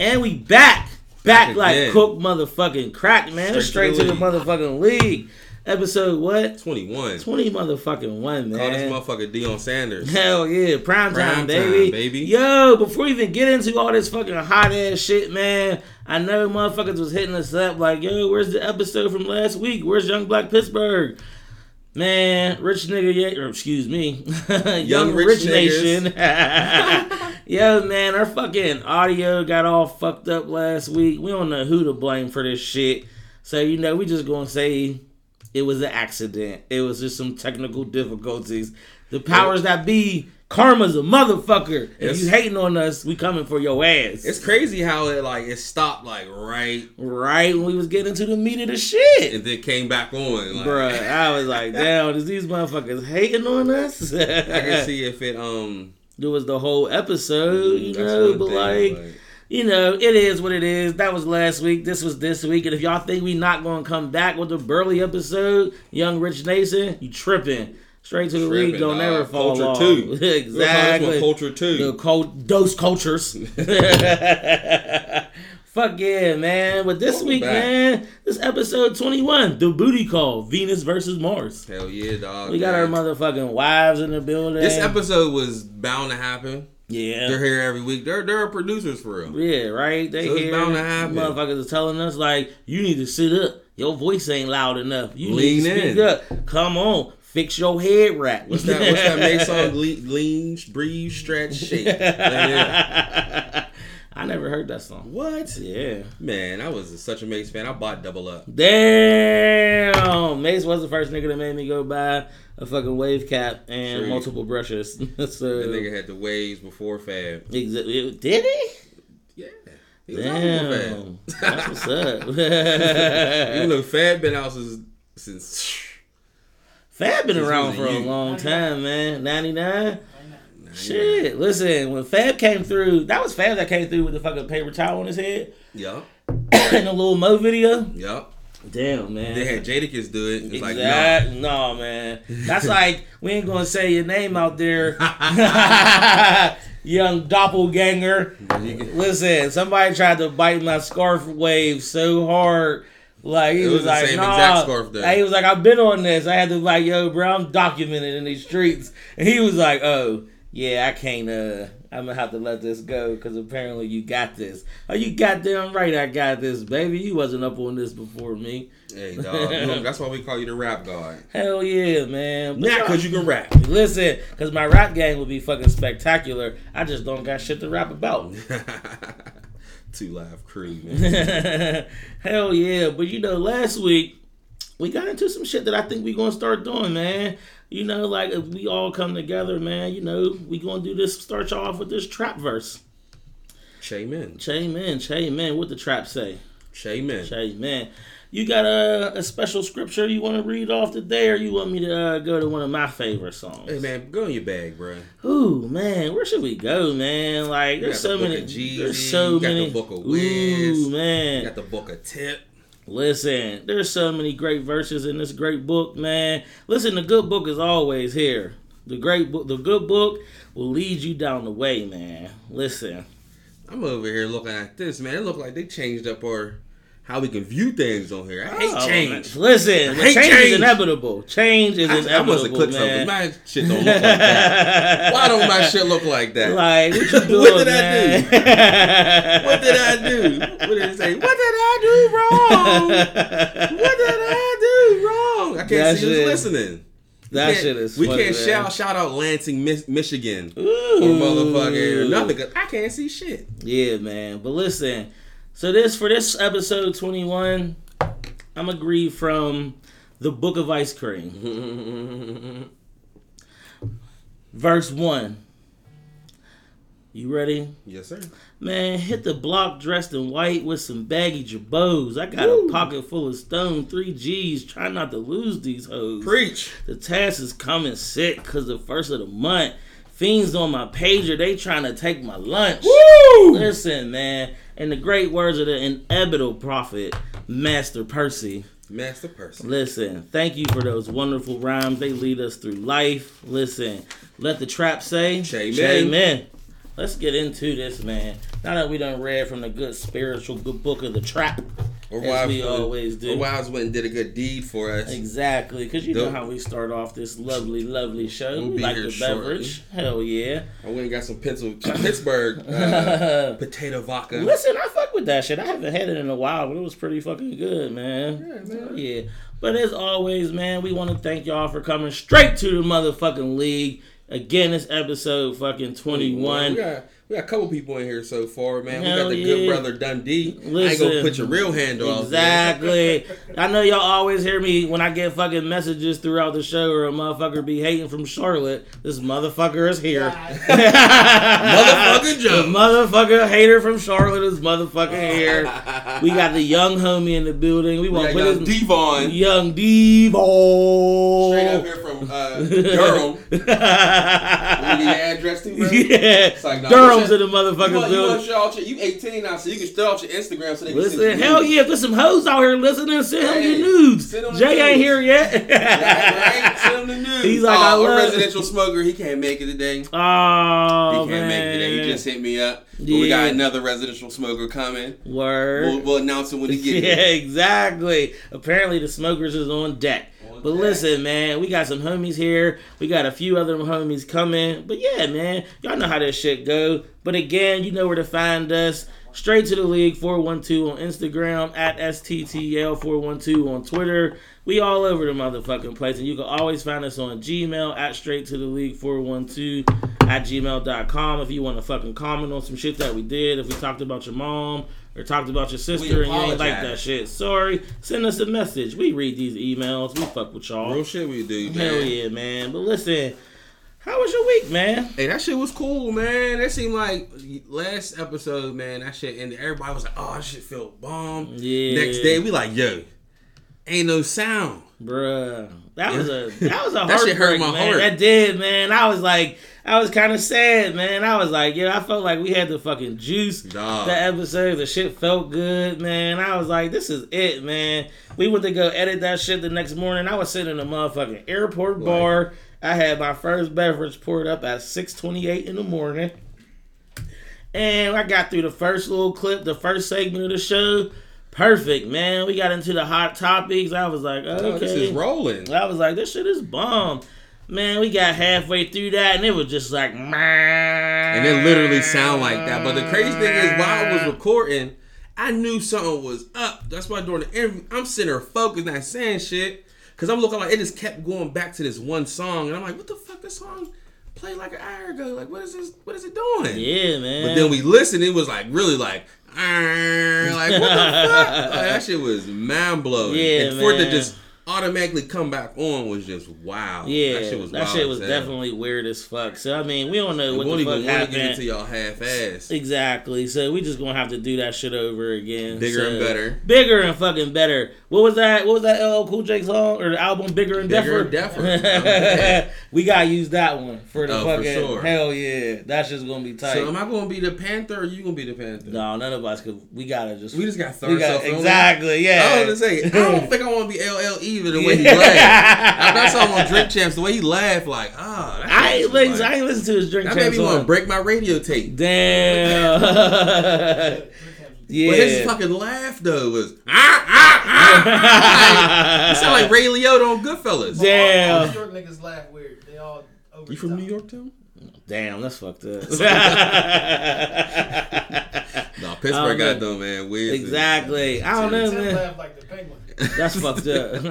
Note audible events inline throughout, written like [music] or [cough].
And we back. Back, Back like cook motherfucking crack, man. It's straight, Straight to to the, the motherfucking league. Episode what? 21. 20 motherfucking one, man. Call this motherfucker Deion Sanders. Hell yeah, prime, time, Prime baby. time, baby. Yo, before we even get into all this fucking hot ass shit, man, I know motherfuckers was hitting us up like, yo, where's the episode from last week? Where's Young Black Pittsburgh? Man, rich nigga, yeah, or excuse me, [laughs] young, rich, rich nation. [laughs] [laughs] Yo, man, our fucking audio got all fucked up last week. We don't know who to blame for this shit. So, you know, we just gonna say it was an accident. It was just some technical difficulties. The powers that be, karma's a motherfucker. If It's- you hating on us, we coming for your ass. It's crazy how it like it stopped like right right when we was getting to the meat of the shit. and then came back on. Like, Bruh, I was like, damn, is these motherfuckers hating on us? [laughs] I can see [laughs] if it um It was the whole episode, you know, but thing, like, you know, it is what it is. That was last week. This was this week. And if y'all think we not gonna come back with a burly episode, Young Rich Nason, you tripping. Straight to the league, Tripping, don't dog. never fall Culture off. two. [laughs] Exactly. culture two. The cult, those cultures. [laughs] [laughs] Fuck yeah, man. But this Welcome week, back. man, this episode 21, the booty call, Venus versus Mars. Hell yeah, dog. We got our motherfucking wives in the building. This episode was bound to happen. yeah. They're here every week. They're they're producers for real. Yeah, right. They So it's bound to happen. motherfuckers are telling us like, you need to sit up. Your voice ain't loud enough. You Lean need to speak in. up. Come on, fix your head wrap. What's that? What's that [laughs] May song? Lean, lean, breathe, stretch, shake. Yeah. [laughs] I never heard that song. What? Yeah. Man, I was such a Mase fan. I bought Double Up. Damn. Mase was the first nigga that made me go buy a fucking wave cap and Sure. multiple brushes. [laughs] so The nigga had the waves before Fab. Exa- did he? Yeah. He was out Damn. [laughs] That's what's up. Fab. Even though Fab been out since since Fab been around for a a long time, man. 99? Shit. Listen, when Fab came through, that was Fab that came through with the fucking paper towel on his head Yup. [coughs] in the little Mo video. Yup. Damn, man. They had Jadakiss do it. It's like, Exact. no, man. That's [laughs] like we ain't gonna say your name out there, [laughs] [laughs] young doppelganger. nah. You can- Listen, somebody tried to bite my scarf wave so hard. Like he It was, was like, same nah. exact scarf though. He was like, I've been on this. I had to like, yo, bro, I'm documented in these streets. And he was like, oh, yeah, I can't. uh I'm gonna have to let this go because apparently you got this. Oh, you goddamn right, I got this, baby. You wasn't up on this before me. Hey, dog. that's why we call you the rap god. Hell yeah, man. But Not because you can rap. Listen, because my rap game would be fucking spectacular. I just don't got shit to rap about. [laughs] Two Live Crew, [laughs] man. Hell yeah. But you know, last week we got into some shit that I think we gonna start doing, man. You know, like if we all come together, man, you know, we gonna do this start y'all off with this trap verse. Shaman. Amen, amen. What the trap say? Shaman. Amen. You got a, a special scripture you want to read off today, or you want me to uh, go to one of my favorite songs? Hey, man, go in your bag, bro. Ooh man, where should we go, man? Like there's the so Book many. of Jeezy, there's so you got the many. Book of Wiz, Ooh You got the book of Tip. Listen. There's so many great verses in this great book, man. Listen, the good book is always here. The great book, the good book will lead you down the way, man. Listen, I'm over here looking at this, man. It look like they changed up our how we can view things on here. I oh, hate Oh, change. man. Listen, hate change, change. is inevitable. Change is I, I inevitable, must have clicked man. something. My shit don't look like that. [laughs] Why don't my shit look like that? Like, what you [laughs] doing, What did I do? [laughs] what did I do? What did it say? What did I do wrong? What did I do wrong? I can't That see who's listening. That shit is We funny, can't man. shout shout out Lansing, Michigan, Ooh. or motherfucking or nothing. Cause I can't see shit. Yeah, man. But listen, so this for this episode twenty one, I'm gonna read from the Book of Ice Cream, [laughs] verse one. You ready? yes, sir. Man, hit the block dressed in white with some baggy Girbauds. I got Woo. a pocket full of stone, three G's. Try not to lose these hoes. Preach. The task is coming sick because the first of the month. Fiends on my pager, they trying to take my lunch. Woo! Listen, man. In the great words of the inevitable prophet, Master Percy. Master Percy. Listen, thank you for those wonderful rhymes. They lead us through life. Listen, let the trap say, Amen. Amen. Let's get into this, man. Now that we done read from the good spiritual good book of the trap, Or as we always do. Or wives went and did a good deed for us. Exactly, because you know how we start off this lovely, lovely show. We'll we like the beverage. Hell yeah. I went and got some pencil, [coughs] Pittsburgh uh, [laughs] potato vodka. Listen, I fuck with that shit. I haven't had it in a while, but it was pretty fucking good, man. Yeah, man. Yeah. But as always, man, we want to thank y'all for coming straight to the motherfucking league. Again, this episode fucking 21. We got, we got a couple people in here so far, man. Hell we got the yeah. good brother Dundee. I ain't gonna put your real handle out Exactly. I know y'all always hear me when I get fucking messages throughout the show or a motherfucker be hating from Charlotte. This motherfucker is here. [laughs] Motherfucking Joe. The motherfucker hater from Charlotte is motherfucking here. We got the young homie in the building. We We want got to young put his Devon. young Devon. Straight up here from uh, Durham. [laughs] We need your address too, bro. yeah. like, nah, Durham's listen, in the motherfucking You building. want to show your, you 18 now, so you can start off your Instagram so they can see Listen, hell yeah, if there's some hoes out here listening, send him Hey, your nudes. send 'em the Jay ain't here yet. [laughs] Right, right? Send him the [laughs] news. He's like, oh, I a residential smoker. He can't make it today. [laughs] Oh, he can't man. make it today. He just hit me up. But we got another residential smoker coming. Word. We'll, we'll announce it when he yeah, gets here. exactly. Apparently, the smokers is on deck. But listen, man, we got some homies here. We got a few other homies coming. But yeah, man, y'all know how this shit go. But again, you know where to find us. Straight to the league 412 on Instagram at STTL 412 on Twitter. We all over the motherfucking place. And you can always find us on Gmail at straight to the league 412 at gmail.com if you want to fucking comment on some shit that we did. If we talked about your mom or talked about your sister and you ain't like that shit. Sorry. Send us a message. We read these emails. We fuck with y'all. Real shit we do, man. Hell yeah, man. But listen, how was your week, man? Hey, that shit was cool, man. That seemed like last episode, man. That shit ended. Everybody was like, "Oh, that shit feel bomb." Yeah. Next day, we like, "Yo, ain't no sound." Bruh. That was a that was a [laughs] That shit hurt my man. heart. That did, man. I was like I was kind of sad, man. I was like, yeah, I felt like we had the fucking juice. Dog. The episode, the shit felt good, man. I was like, this is it, man. We went to go edit that shit the next morning. I was sitting in a motherfucking airport bar. I had my first beverage poured up at 6:28 in the morning. And I got through the first little clip, the first segment of the show. Perfect, man. We got into the hot topics. I was like, okay. Oh, this is rolling. I was like, this shit is bomb. Man, we got halfway through that and it was just like, And it literally sound like that. But the crazy thing is, while I was recording, I knew something was up. That's why during the interview, I'm sitting there focused, not saying shit. Cause I'm looking like it just kept going back to this one song, and I'm like, what the fuck? This song played like an hour ago. Like, what is this? What is it doing? Yeah, man. But then we listened, it was like really like, like what the [laughs] fuck? Like, that shit was mind blowing. Yeah, and for it to man. just automatically come back on was just wow. yeah, that shit was, that shit was definitely weird as fuck. So I mean, we don't know We what the fuck want to give it happened. to y'all half ass. Exactly. So we just gonna have to do that shit over again. Bigger and better. Bigger and fucking better. What was that? What was that LL Cool J song or the album Bigger and Bigger Deffer? and Deffer. [laughs] Oh, we gotta use that one for the Oh, for fucking sure. hell yeah. That's just gonna be tight. So am I gonna be the Panther or you gonna be the Panther? no, none of us could. We gotta just. We just got throw we got ourselves exactly. Yeah. I was gonna say, I don't [laughs] think I want to be LL either. The way he laughed. I saw him on Drink Champs, the way he laughed, like, ah, that I shit ain't was listen. I ain't listen to his drink That made champs me want to break my radio tape. Damn. yeah. [laughs] But his fucking laugh though was ah ah ah. ah. You sound like Ray Liotta on Goodfellas. Damn. All New York niggas laugh weird. They all over You from top. New York too? Damn, that's fucked up. [laughs] [laughs] No, Pittsburgh got know. them, man. Weird. exactly. I don't know, Tim man. laugh like the penguin. That's fucked up.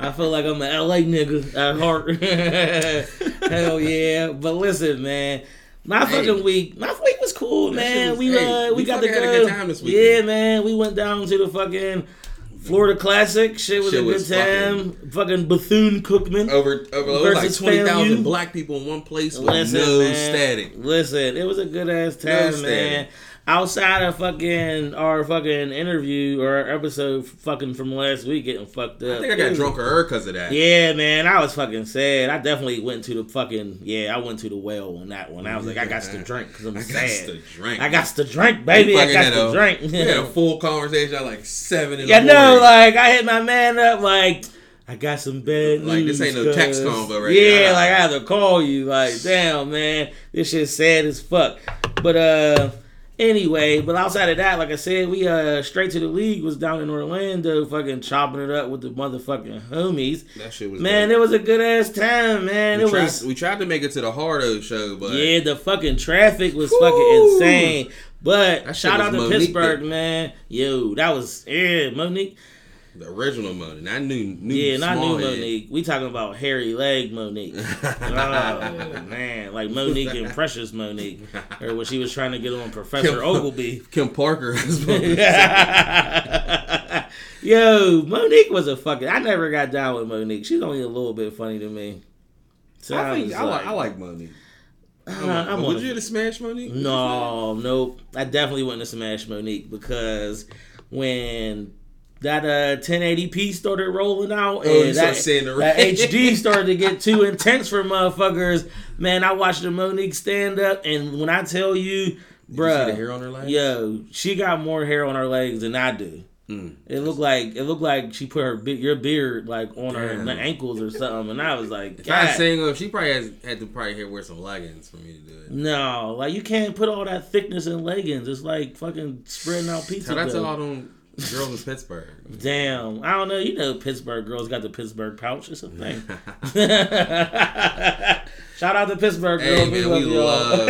I feel like I'm an LA nigga at heart. Hell yeah. But listen, man. My Hey. fucking week, my week was cool, That man. was- we hey, uh, we, we got the fucking go. had a good time this week. yeah, man. We went down to the fucking Florida Classic. Shit was Shit a good was time. Fucking, Bethune Cookman. Over, over like Versus twenty FAMU. thousand black people in one place with Listen, no man. static. Listen, it was a good ass No time, static. Outside of fucking our fucking interview or episode fucking from last week getting fucked up. I think I got drunker because of that. Yeah, man, I was fucking sad. I definitely went to the fucking yeah. I went to the well on that one. I was like, I got to drink because I'm I got sad. to drink. I got to drink, baby. I got had to a- drink. We had a [laughs] full conversation at like seven in Yeah, the no, like I hit my man up, like I got some bad news. Like, this ain't no text cuz." convo right Yeah, now. like I have to call you. Like, damn, man, this shit's sad as fuck. But uh, anyway, but outside of that, like I said, we uh straight to the league was down in Orlando, fucking chopping it up with the motherfucking homies. That shit was Man, dope. it was a good ass time, man. we it tried, was we tried to make it to the Hardo show, but yeah, the fucking traffic was Whew. fucking insane. But shout out to Monique Pittsburgh, that- man. Yo, that was yeah, Monique. The original Monique, not new, new Yeah, not new head. Monique. We talking about hairy leg Monique. [laughs] oh man, like Monique and Precious Monique, or when she was trying to get on Professor Kim- Oglevee. [laughs] Kim Parker. [laughs] Yo, Monique was a fucking. I never got down with Monique. She's only a little bit funny to me. So I think I like, I like Monique. Uh, I'm, would you a- to smash Monique? No, nope. I definitely wouldn't have smashed Monique because when that uh 1080p started rolling out Oh, and started that, that. HD started to get too intense for motherfuckers, man, I watched the Monique stand up and when I tell you, Did you see bruh, hair on her legs? yo, she got more hair on her legs than I do. Mm. It looked like it looked like she put her be- your beard like on her ankles or something, and I was like, If I single, she probably has had to probably wear some leggings for me to do it. No, like you can't put all that thickness in leggings. It's like fucking spreading out pizza. Tell that to all them girls in Pittsburgh. Damn, I don't know. You know, Pittsburgh girls got the Pittsburgh pouch. It's a thing. Shout out to Pittsburgh girls. Hey, man, love we y'all.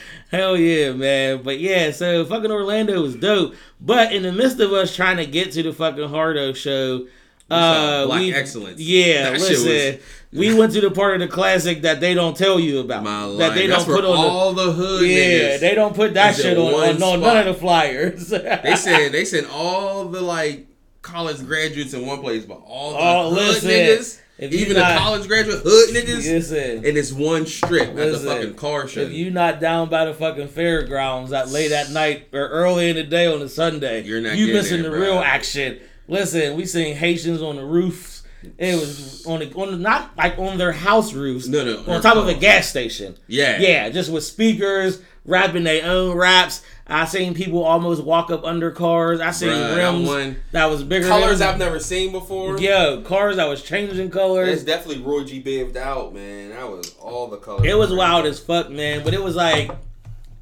[laughs] Hell yeah, man. But yeah, so fucking Orlando was dope. But in the midst of us trying to get to the fucking Hardo show, uh, Black we excellence. Yeah, That listen. We went to the part of the classic that they don't tell you about. My that they That's don't put on all the hood yeah, niggas. they don't put that shit on, on, on none of the flyers. [laughs] They said they sent all the like college graduates in one place, but all the Oh, hood listen, niggas, even not- the college graduate hood niggas, Listen, in this one strip at the fucking car show. if you not down by the fucking fairgrounds that late at night or early in the day on a Sunday, You're not you missing there, the bro. real action. Listen, we seen Haitians on the roofs. It was on the on the, not like on their house roofs. No, no, on their top of a gas station. yeah, Yeah, just with speakers, rapping their own raps. I seen people almost walk up under cars. I seen Bruh, that rims one- that was bigger. colors than, I've never seen before. Yo, cars that was changing colors. It's definitely Roy G. Bived out, man. That was all the colors. It was wild as fuck, man. But it was like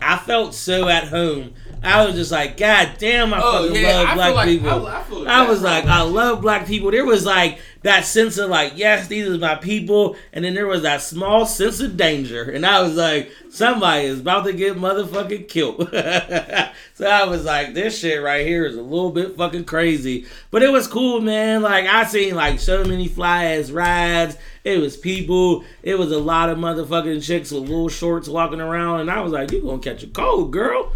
I felt so at home. I was just like, God damn, I Oh, fucking yeah, love I black like- people. I- I like I was like. I love black people. There was like that sense of like, yes, these are my people, and then there was that small sense of danger, and I was like, somebody is about to get motherfucking killed. [laughs] so I was like, this shit right here is a little bit fucking crazy, but it was cool, man. Like I seen like so many fly ass rides. It was people. It was a lot of motherfucking chicks with little shorts walking around, and I was like, you gonna catch a cold, girl.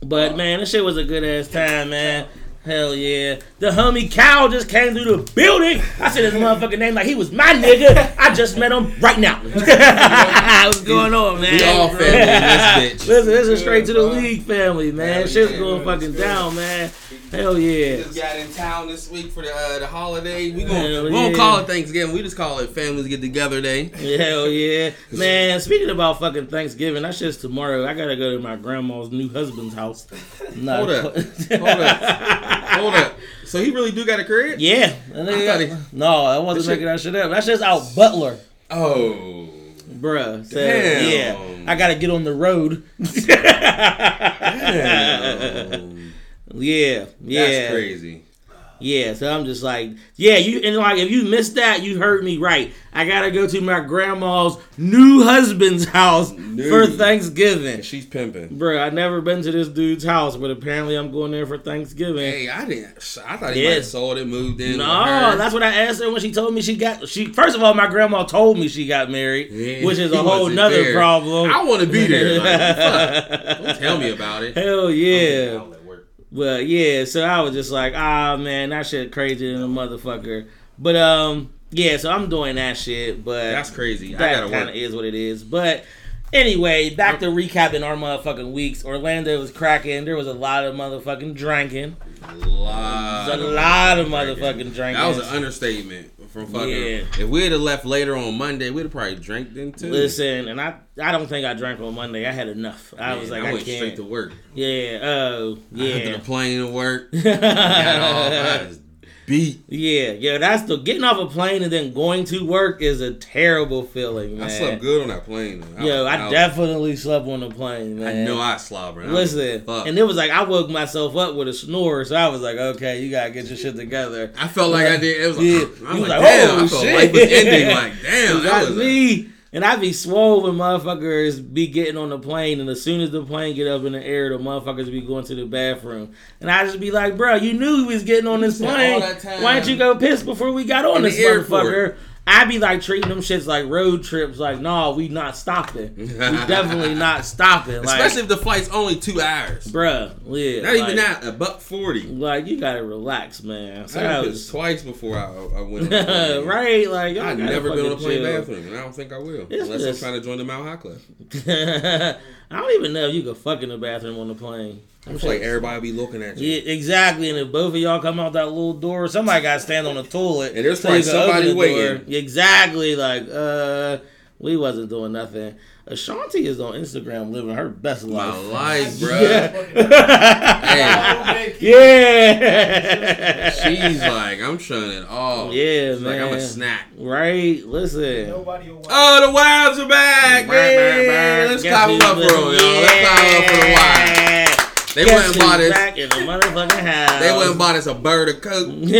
But uh, man, this shit was a good ass time, man. Hell yeah. The homie Cal just came through the building. I said his motherfucking name like he was my nigga. I just met him right now. [laughs] What's going on, man? We all family this bitch. Listen, this is straight to the league family, man. Shit's yeah, going fucking down, man. Hell yeah. just got in town this week for the uh, the holiday. We Hell gonna we don't call it Thanksgiving. We just call it Families Get Together Day. Hell yeah. [laughs] Man, speaking about fucking Thanksgiving, that's just tomorrow. I gotta go to my grandma's new husband's house. Hold up. Hold up. [laughs] Hold up. So he really do got a crib? Yeah. thought he- no, I wasn't making that shit up. That's just out Butler. Oh. Bruh. So, Damn. yeah. I gotta get on the road. Yeah. [laughs] Yeah. That's crazy. Yeah, so I'm just like, yeah, you and like if you missed that, you heard me right. I gotta go to my grandma's new husband's house for Thanksgiving. She's pimping. Bro, I never been to this dude's house, but apparently I'm going there for Thanksgiving. Hey, I didn't. I thought he Yeah. might have sold it, moved in. No, that's what I asked her when she told me she got. She first of all, my grandma told me she got married, Yeah, which is a whole nother there. problem. I want to be there. [laughs] Like. Don't tell me about it. Hell yeah. I'll let work. But yeah, so I was just like, ah man, that shit crazy than a motherfucker. But um, yeah, so I'm doing that shit. But That's crazy. I that kind of is what it is. But anyway, back to recapping our motherfucking weeks. Orlando was cracking. There was a lot of motherfucking drinking. A lot. A of lot of motherfucking motherfucking drinking. That was an understatement from fucking. Yeah. If we'd have left later on Monday, we'd have probably drank then too. Listen, and I I don't think I drank on Monday. I had enough. I was like, I, went can't. straight to work. yeah. Oh, I went to yeah. the plane to work. [laughs] Got off. I was beat. Yeah, yeah, that's the getting off a plane and then going to work is a terrible feeling, man. I slept good on that plane. Yo, was I out. definitely slept on the plane, I man. know I slobbered. Listen, fucked. and it was like I woke myself up with a snore, so I was like, okay, you gotta get your shit together. I felt like I did. It was like, Yeah. I'm like, was like, damn. oh, I felt shit. life was ending. Like, [laughs] damn. That was a- me. And I be swole when motherfuckers be getting on the plane, and as soon as the plane get up in the air, the motherfuckers be going to the bathroom, and I just be like, bro, you knew we was getting on this plane. all that time Why didn't you go piss before we got on in this airport. I be like treating them shits like road trips. Like, nah, we not stopping. we [laughs] definitely not stopping. Like, Especially if the flight's only two hours. bruh, yeah, Not even that. A buck forty. Like, you gotta relax, man. So I had was twice before I, I went on [laughs] the plane. right, like I've never been on a plane chill. bathroom, and I don't think I will. It's unless just- I'm trying to join the Mount High Club. [laughs] I don't even know if you can fuck in the bathroom on the plane. I feel like everybody be looking at you. Yeah, exactly. And if both of y'all come out that little door, somebody got to stand on the toilet. And there's so you probably can open somebody the door. waiting. Exactly. Like, uh, we wasn't doing nothing. Ashanti is on Instagram living her best My life. life, [laughs] bro. Yeah. [laughs] yeah. She's like, I'm trying it all. Yeah, She's like, I'm a snack. right. Listen. Nobody. Oh, the wives are back! Hey, let's Guess clap them up for them, y'all. Let's clap them up for the wives. Yeah. They Guess went and bought who's us. back in the motherfucking house. They went and bought us a bird of coke. [laughs] do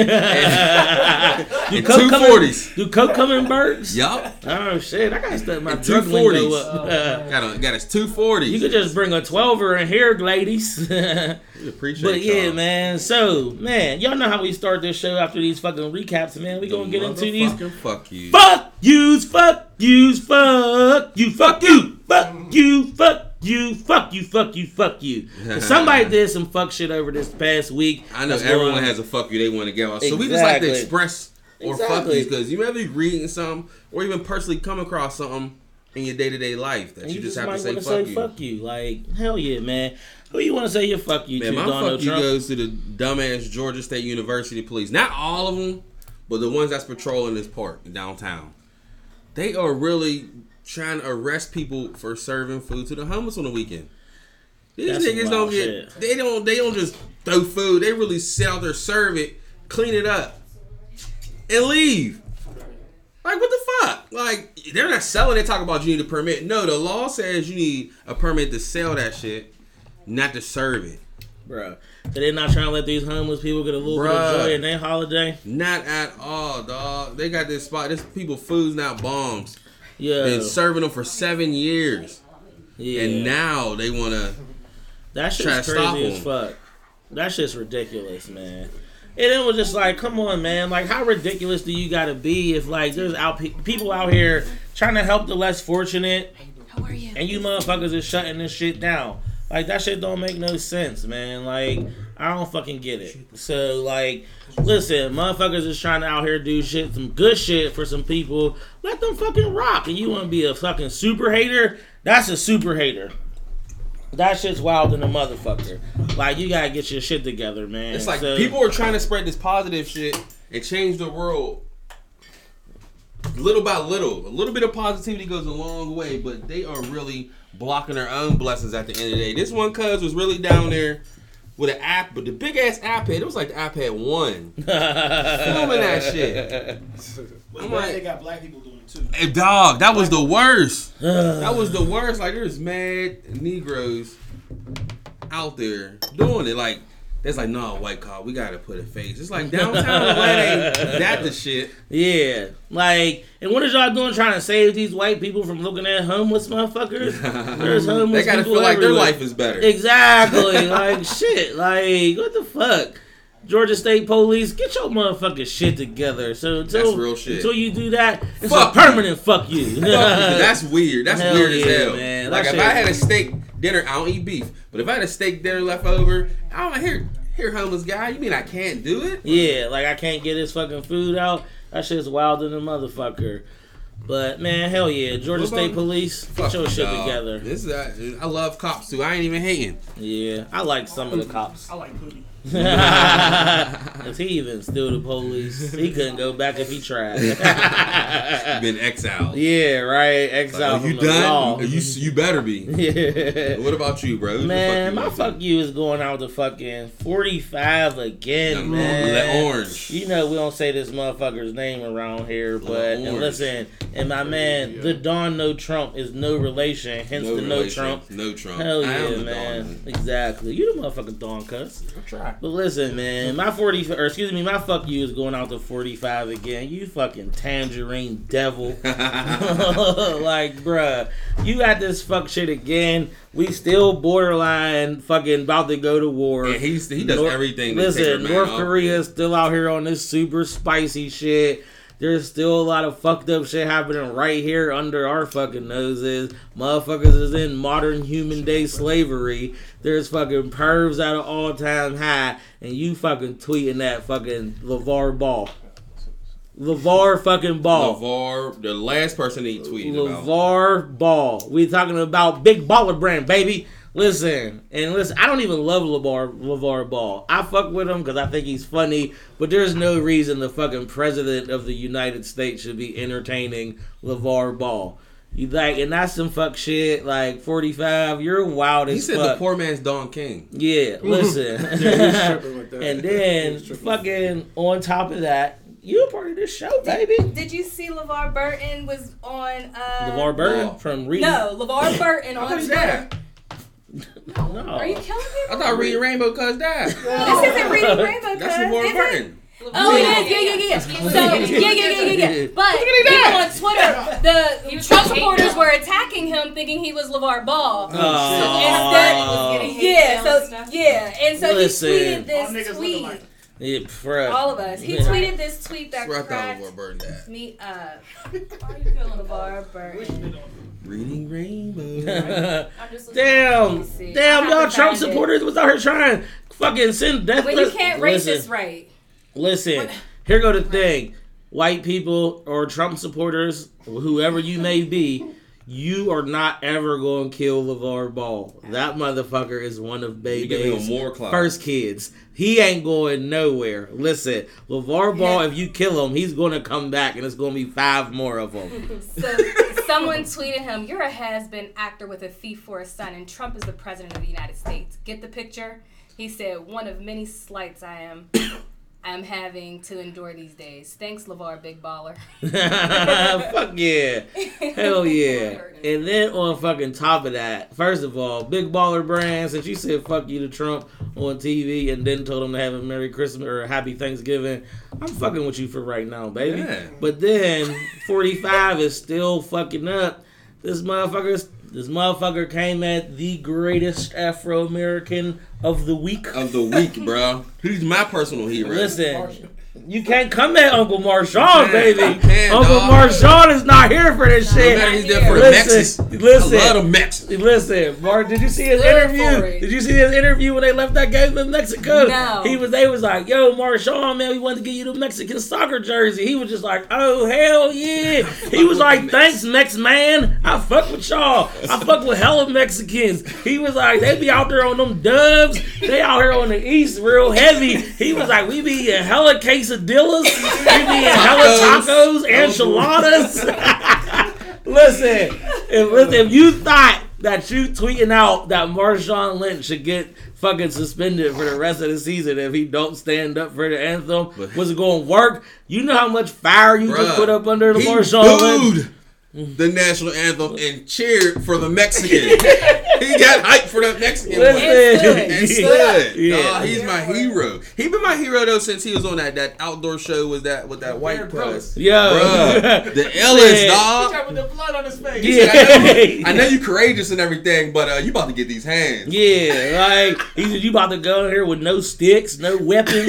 and coke two come in- forties. Do coke come in birds? Yup. Oh shit! I gotta step my And drug two lingo 40s. up. Oh. [laughs] Got, a, got us two forties. you could just bring a twelver in here, ladies. but [laughs] We appreciate yeah, y'all. man. So man, y'all know how we start this show after these fucking recaps, man. We gonna get into these Motherfucking Fuck you. fuck yous, fuck yous, fuck you, fuck you, fuck you, fuck you, fuck you, fuck you, fuck you. Somebody [laughs] did some fuck shit over this past week. I know everyone going- has a fuck you they want to get off. So we just like to express or fuck Exactly. you because you ever be reading something or even personally come across something in your day to day life that And you, just have to say fuck say you. fuck you. Like hell yeah, man. Who you want to say your fuck you Man, to? my Donald fuck you Trump. goes to the dumbass Georgia State University police. Not all of them, but the ones that's patrolling this park downtown. They are really trying to arrest people for serving food to the homeless on the weekend. These That's niggas don't get. shit. They don't. They don't just throw food. They really sit out there, serve it, clean it up, and leave. Like what the fuck? Like they're not selling. They talk about you need a permit. No, the law says you need a permit to sell that shit, not to serve it. Bruh. So they're not trying to let these homeless people get a little bit Bruh. of joy in their holiday? Not at all, dog. They got this spot. This people food's not bombs. Yeah. Been serving them for seven years, yeah. and now they want to. that try shit's to stop crazy as fuck. That shit's ridiculous, man. And it was just like, come on, man. Like, how ridiculous do you gotta be if, like, there's out pe- people out here trying to help the less fortunate, How are you? and you motherfuckers is shutting this shit down. Like, that shit don't make no sense, man. Like, I don't fucking get it. So, like, listen, motherfuckers is trying to out here do shit, some good shit for some people. Let them fucking rock. And you want to be a fucking super hater? That's a super hater. That shit's wild than a motherfucker. Like, you gotta get your shit together, man. It's like So- people are trying to spread this positive shit and change the world. Little by little, a little bit of positivity goes a long way, but they are really blocking their own blessings at the end of the day. This one cuz was really down there with an app, but the big ass iPad, it was like the iPad one. [laughs] Filming that shit. But I'm glad like- they got black people doing it too. Hey, dog, that was the worst. [sighs] That was the worst. Like, there's mad Negroes out there doing it. Like, there's like, no, white car, we gotta put a face. It's like downtown ain't that the shit. Yeah, like, and what is y'all doing trying to save these white people from looking at homeless motherfuckers? [laughs] There's homeless they gotta feel like their life is better. Exactly, [laughs] like shit, like what the fuck? Georgia State Police, get your motherfucking shit together. So until That's real shit. until you do that, it's Fuck a permanent fuck you. Fuck you, That's weird. That's Hell weird as hell. man. Like That if I had a steak dinner, I don't eat beef. But if I had a steak dinner left over, I don't here here homeless guy. You mean I can't do it? Yeah, like I can't get his fucking food out. That shit's wilder than a motherfucker. But man, hell yeah, Georgia What about- State Police, get your shit dog. together. This is I, I love cops too. I ain't even hating. Yeah, I like some of the cops. I like Hoodie. Is he even still the police? He couldn't go back if he tried. [laughs] Been exiled. yeah, right. Like, are you done? law. You you better be. [laughs] Yeah. What about you, bro? Who the Man, my fuck you fuck you is going out to fucking 45 again, Young man. Let orange. You know we don't say this motherfucker's name around here, but and listen, and my man, the Don No Trump is no relation, hence the No. Trump. No Trump. Hell yeah, man. Don. Exactly. You the motherfucking Don cuss. I But listen, man, my 40 or excuse me, my fuck you is going out to 45 again. You fucking tangerine devil. [laughs] [laughs] like, bruh, you got this fuck shit again. We still borderline fucking about to go to war. And he's he does North- everything. to take her Listen, North. Korea is still out here on this super spicy shit. There's still a lot of fucked up shit happening right here under our fucking noses. Motherfuckers is in modern human day slavery. There's fucking pervs at an all time high, and you fucking tweeting that fucking LaVar Ball. LaVar fucking Ball. LaVar, the last person he tweeted about. LaVar Ball. We talking about big baller brand, baby. Listen, and listen, I don't even love LaVar, LaVar Ball. I fuck with him because I think he's funny, but there's no reason the fucking president of the United States should be entertaining LaVar Ball. You like, and that's some fuck shit. Like 45, you're wild as He said fuck. the poor man's Don King. Yeah, listen. [laughs] Yeah, he's tripping with that. and then fucking on top of that, you a part of this show, baby. Did you see LeVar Burton was on uh LeVar Burton Ball. from Reading. No, LeVar Burton on thought Twitter. died. No. Are you killing me? I thought Reading Rainbow cuz died. [laughs] This isn't reading Rainbow That's Cuz, LeVar is it? Oh, it is. Yeah, yeah, yeah, yeah. So, yeah, yeah, yeah, yeah, yeah. But people on Twitter, the Trump supporters were attacking him, thinking he was LaVar Ball. Oh. Yeah, so yeah, and so Listen. he tweeted this tweet. like Yeah, bruh. All of us. He Yeah. tweeted this tweet that That's where I thought cracked LeVar Burton died. me up. [laughs] Why are you feeling LeVar Burton? Reading Rainbow. [laughs] Damn, damn, y'all Trump find it. supporters was out here trying fucking send death When you can't racist Listen, right. listen, here go the thing. White people or Trump supporters, whoever you may be, you are not ever going to kill LaVar Ball. That motherfucker is one of You give him Baby's first kids. He ain't going nowhere. Listen, LaVar Ball, if you kill him, he's going to come back and it's going to be five more of them. [laughs] So someone tweeted him, "You're a has-been actor with a thief for a son, and Trump is the president of the United States." Get the picture? He said, "One of many slights I am." I'm having to endure these days. Thanks, LaVar, big baller. [laughs] Fuck yeah. Hell [laughs] yeah. And then on fucking top of that, first of all, Big Baller Brand, since you said fuck you to Trump on TV and then told him to have a Merry Christmas or a Happy Thanksgiving, I'm fucking with you for right now, baby. Yeah. But then 45 is still fucking up. This motherfucker, this motherfucker came at the greatest Afro American of the week. of the week, bro. He's my personal hero. Listen, you can't come at Uncle Marshawn, baby. You Uncle dog. Marshawn is not here for this No shit. matter he's there for the Listen, Mexicans. listen. I love the Mexicans. Listen, Mark, did you see his Good interview? Did you see his interview when they left that game in Mexico? No. He was they was like, yo, Marshawn, man, we wanted to get you the Mexican soccer jersey. He was just like, oh hell yeah. [laughs] He was like, thanks, Mex man. I fuck with y'all. I fuck with hella Mexicans. He was like, they be out there on them dubs. They out here on the east real heavy. He was like, we be eating hella quesadillas. [laughs] Be eating hella tacos, enchiladas. [laughs] [laughs] listen, if, listen, if you thought that you tweeting out that Marshawn Lynch should get fucking suspended for the rest of the season if he don't stand up for the anthem, was it going to work? You know how much fire you just put up under the he Marshawn Lynch. Booed the national anthem and cheered for the Mexican. [laughs] he got hyped for the Mexican one. Listen, And stood. Yeah. Nah, he's my hero. He been my hero though since he was on that, that outdoor show with that with that white Bear press. Grylls. Yo, Bruh, [laughs] the illest Said- dog. He with the blood on his face. Yeah. I know, [laughs] I know you courageous and everything, but uh, you about to get these hands. Yeah, like he said, you about to go here with no sticks, no weapons.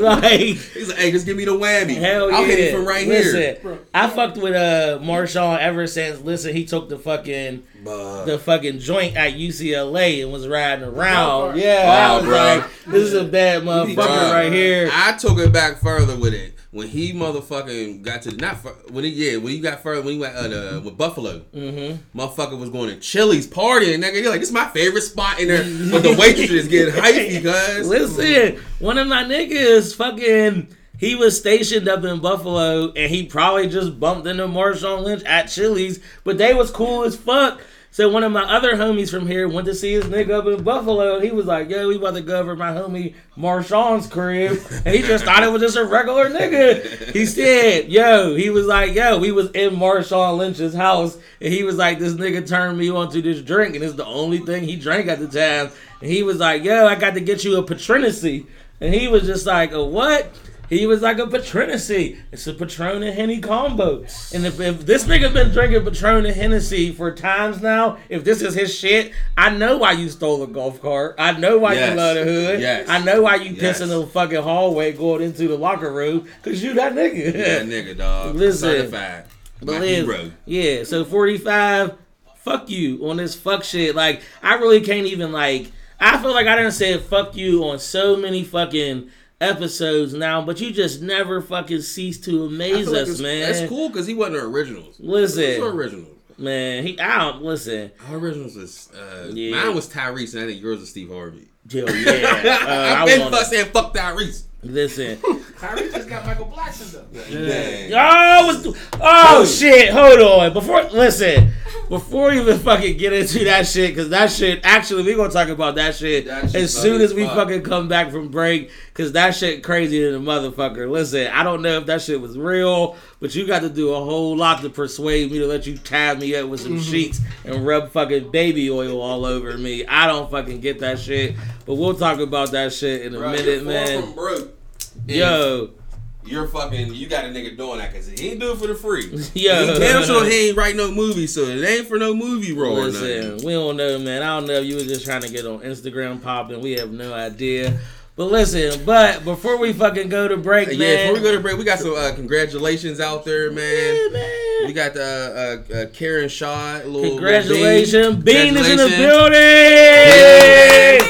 like He's like, hey, just give me the whammy. Hell I'll yeah! hit him from right listen, here. I fucked with uh Marshawn ever since. Listen, he took the fucking Bruh. the fucking joint at UCLA and was riding around. bro. Yeah, Wow, I was bro. like, this is a bad motherfucker Bruh. right here. I took it back further with it. when he motherfucking got to not fir- when he yeah when he got further when he went uh, the, with Buffalo, Mm-hmm. motherfucker was going to Chili's partying. Nigga, you're like this is my favorite spot in there, but the waitress is getting hypey, [laughs] cuz. Listen, one of my niggas fucking he was stationed up in Buffalo and he probably just bumped into Marshawn Lynch at Chili's, but they was cool as fuck. So one of my other homies from here went to see his nigga up in Buffalo and he was like, Yo, we about to go over my homie Marshawn's crib. And he just thought it was just a regular nigga. He said, Yo, he was like, Yo, we was in Marshawn Lynch's house and he was like, This nigga turned me onto this drink and it's the only thing he drank at the time. And he was like, Yo, I got to get you a Patrinacy. And he was just like, A what? He was like a Patrinacy. It's a Patron and Henny combo. And if, if this nigga been drinking Patron and Hennessy for times now, if this is his shit, I know why you stole a golf cart. I know why Yes. you love the hood. Yes. I know why you Yes. piss in the fucking hallway going into the locker room. Cause you that nigga. Yeah, nigga, dog. [laughs] Listen. Certified. But My live- hero. yeah, so 45, fuck you on this fuck shit. Like, I really can't even, like, I feel like I didn't say fuck you on so many fucking episodes now, but you just never fucking cease to amaze feel like us, man. That's cool because he wasn't originals. Listen. Who's the originals? Man, he, I don't, listen. Our originals is uh, Yeah. mine was Tyrese, and I think yours was Steve Harvey. Yo, yeah. [laughs] Uh, I I've been fuck saying fuck Tyrese. Listen. [laughs] Kyrie just got Michael Blackson though. Man. Oh, what's, oh shit! Hold on. Before listen, before we even fucking get into that shit, because that shit actually we gonna talk about that shit That shit as soon as as we fuck. fucking come back from break, because that shit crazy than a motherfucker. Listen, I don't know if that shit was real, but you got to do a whole lot to persuade me to let you tie me up with some Mm-hmm. sheets and rub fucking baby oil all over me. I don't fucking get that shit, but we'll talk about that shit in a Bro, minute, you're man. From broke. Yo, You're fucking. You got a nigga doing that because he ain't do it for the free. [laughs] Yo. He damn sure he ain't write no movie, so it ain't for no movie role. or Listen, nothing. we don't know, man. I don't know if you were just trying to get on Instagram popping. We have no idea. But listen, but before we fucking go to break, man. Yeah, before we go to break, we got some uh, congratulations out there, man. Yeah, man. We got the uh, uh, Karen Shaw. Little, Congratulations. Bean. Bean is in the Congratulations.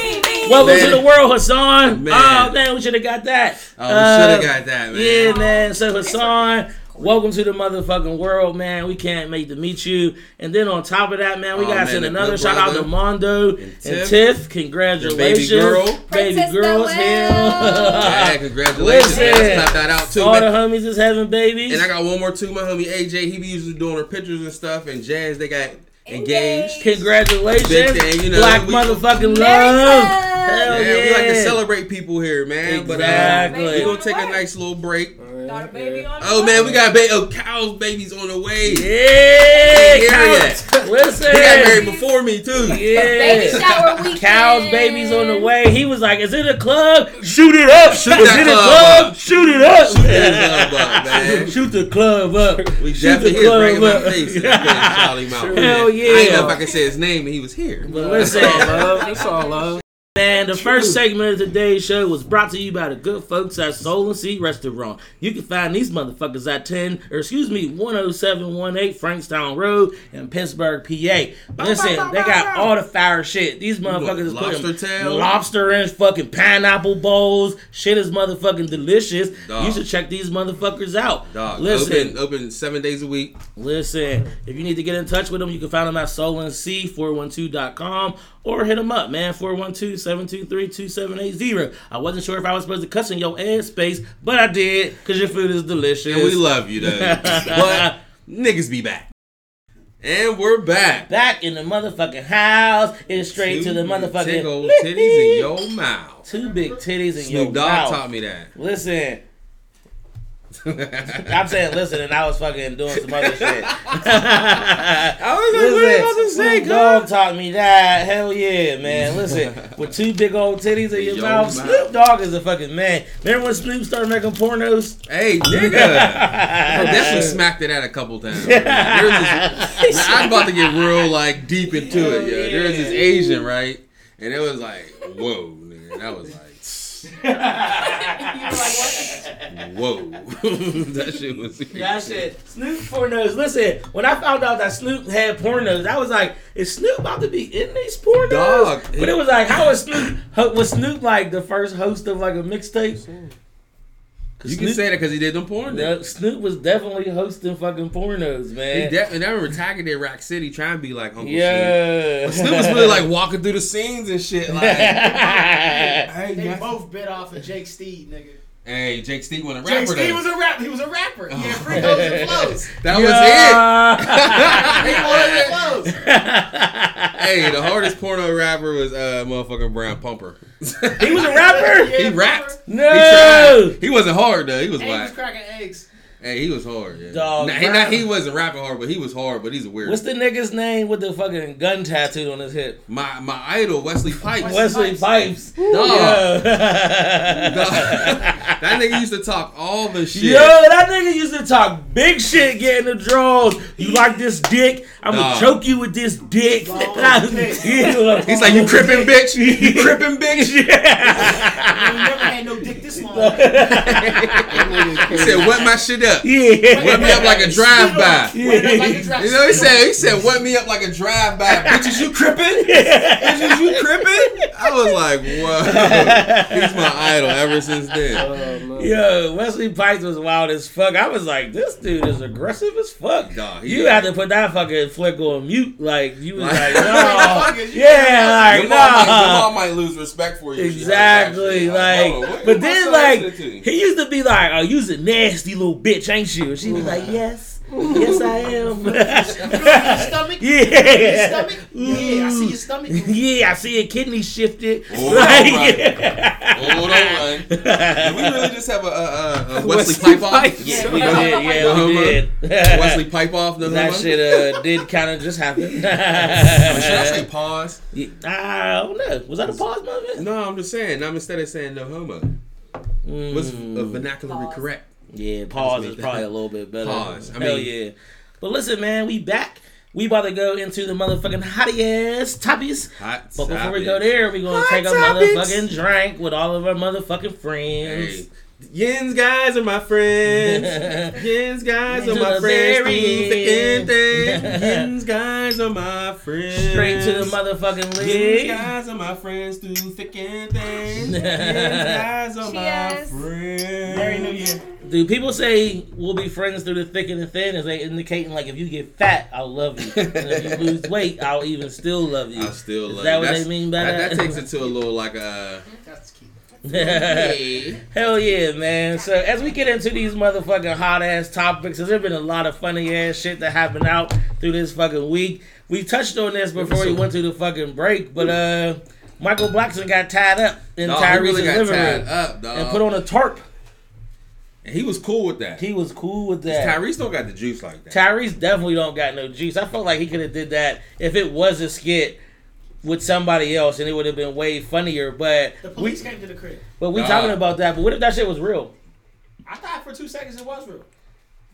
building. Welcome Man. to the world, Hassan. Man. Oh, man, we should have got that. Oh, we should have Uh, got that, man. Yeah, man. So Hassan, welcome to the motherfucking world, man. We can't wait to meet you. And then on top of that, man, we Oh, gotta man, send another shout out to. Mondo and, And Tiff. Tiff. Congratulations, Your baby girl. baby girl's Noel. here. Yeah, congratulations. man. Listen. Let's clap that out too. All man. the homies is having babies. And I got one more too. My homie AJ, he be usually doing her pictures and stuff. And Jazz, they got engaged. Congratulations, Big thing, you know, Black we- motherfucking love. Christmas. Hell Yeah, yeah, we like to celebrate people here, man. But uh, Exactly. we're gonna take a nice little break. Got a baby on Oh man, we got ba- oh, Cal's babies on the way. Yeah, Here Cows. [laughs] Listen, He got married before me too. yeah. Baby shower weekend. Cow's baby's on the way. He was like, "Is it a club? Shoot it up! Shoot Is that it a club club? up. Shoot it up! Shoot that [laughs] club up, man. Shoot the club up! We Shoot the club right my up. face. [laughs] I couldn't shout him. Hell man. I didn't yeah. know if I could say his name and he was here. But listen, love. It's all love. Man, the first segment of today's show was brought to you by the good folks at Soul and Sea Restaurant. You can find these motherfuckers at 10, or excuse me, 10718 Frankstown Road in Pittsburgh, PA. Listen, they got all the fire shit. These motherfuckers is lobster tail? lobster in fucking pineapple bowls. Shit is motherfucking delicious. Dog. You should check these motherfuckers out. Dog, Listen, open, open seven days a week. Listen, if you need to get in touch with them, you can find them at solandc412.com or hit them up, man, 412-723-2780. I wasn't sure if I was supposed to cuss in your ass space, but I did because your food is delicious. And we love you, though. [laughs] but niggas be back. And we're back. Back in the motherfucking house. It's straight to the Two motherfucking... big old titties in your mouth. Two big titties in your Snoop Dogg mouth. taught me that. Listen, I'm saying listen, and I was fucking doing some other shit. [laughs] I was like, what are you about to say, Dog taught me that. Hell yeah, man. Listen, [laughs] with two big old titties in your Yo, mouth, mouth. Snoop Dogg is a fucking man. Remember when Snoop started making pornos? Hey, [laughs] nigga. I definitely smacked it at a couple times. There's this, I'm about to get real like deep into it. Oh, Yeah, yeah. there's this Asian right, and it was like, whoa, nigga. That was like, You were like, what? whoa. [laughs] that shit was. That shit. Snoop pornos. Listen, when I found out that Snoop had pornos, I was like, is Snoop about to be in these pornos? Dog. But it was like, how was Snoop? Was Snoop like the first host of like a mixtape? You can say that because he did them porn. Yeah, Snoop was definitely hosting fucking pornos, man. de- and I remember tagging in Rack City trying to be like Uncle Snoop. yeah. But Snoop was really like walking through the scenes and shit. Like, hey, [laughs] They both bit off of Jake Steed, nigga. Hey, Jake Steed was a rapper. Jake Steed then. was a rapper. He was a rapper. He had free goes and [laughs] flows. that was it. [laughs] He wanted [laughs] flows. hey, the hardest porno rapper was uh motherfucking Brown Pumper. he was a rapper. he Yeah, rapped. No. He tried. He wasn't hard though. He was And he was cracking eggs. Hey, he was hard. Yeah. Dog, Nah, he, Brown- not, he wasn't rapping hard, but he was hard. But he's a weird. What's the nigga's name with the fucking gun tattooed on his hip? my my idol Wesley Pipes. Wesley Pipes. Dog. Yo. [laughs] that nigga used to talk all the shit. Yo, that nigga used to talk big shit getting the draws. You like this dick? I'm gonna choke you with this dick. Long And I- dick. Yeah. He's like, you crippin' bitch. [laughs] You crippin' bitch. You never had no dick this long. [laughs] He said, "What my shit up. Yeah. Wet me up like a drive-by. Wet up like a drive- You know, he said, he said, wet me up like a drive-by. [laughs] Bitches, you crippin'? Bitches, you crippin'? I was like, whoa. [laughs] He's my idol ever since then. Oh, Yo, Wesley Pipes was wild as fuck. I was like, this dude is aggressive as fuck. Dog, you had to put that fucking flick on mute. Like, you was Like- [laughs] like, no. Motherfuckers, yeah, like, might, no. mom might lose respect for you. if she heard Exactly, that shit. like, oh, but then like he used to be like, "Oh, you's a nasty little bitch, ain't you?" And she was like, "Yes, yes, I am." [laughs] Your stomach? [laughs] Your yeah, stomach? Yeah, I see your stomach. yeah, I see a kidney shifted. Hold [laughs] on, Like- Hold on. Did we really just have a, a, a, a Wesley, Wesley Pipe off? Yeah, we did. Yeah, No we homo? did. Wesley Pipe off? No That homo? shit uh, did kind of just happen. Should I say pause? Yeah, I don't know. Was that a pause moment? No, I'm just saying. I'm instead of saying no homo. What's Mm. uh, vernacularly Pause. correct? Yeah, pause is probably a little bit better. Pause. I Hell mean- yeah. But listen, man, we back. We about to go into the motherfucking hottie ass topics. Hot But before we go there, we gonna Hot take a topics. motherfucking drink with all of our motherfucking friends. Hey, Yins guys are my friends. [laughs] Yins [laughs] guys are my friends. Through thick and thin. [laughs] Yins guys are my friends. Straight to the motherfucking Yins league. guys are my friends through thick and thin. Yins guys are my friends. Merry New Year. Do people say we'll be friends through the thick and the thin? Is they indicating like if you get fat, I'll love you, and if you lose weight, I'll even still love you. I still love you. Is love that you. what That's- they mean by that? that? That takes it to a little like a. That's key. [laughs] Hell yeah, man. So as we get into these motherfucking hot ass topics, there's been a lot of funny ass shit that happened out through this fucking week. We touched on this before we went to the fucking break, but uh Michael Blackson got tied up in Dog, he Tyrese's really living room up, and put on a tarp. And he was cool with that. He was cool with that. Tyrese don't got the juice like that. Tyrese definitely don't got no juice. I felt like he could have did that if it was a skit with somebody else, and it would have been way funnier. But The we, police came to the crib. but we Nah. talking about that. But what if that shit was real? I thought for two seconds it was real.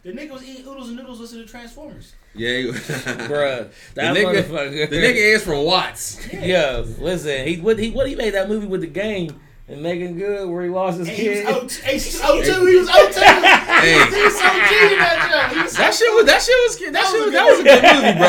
The nigga was eating oodles and noodles listening to Transformers. yeah, he, [laughs] Bruh, [laughs] The nigga, motherfucker. the nigga is from Watts. Yeah, listen, he what he what he made that movie with the game and Meagan Good where he lost his And he kid. O2. He was O2. [laughs] He was O2. Hey. He was so G in that joint. He was That shit was that shit was that, That shit was was, a that was a good good movie, bro.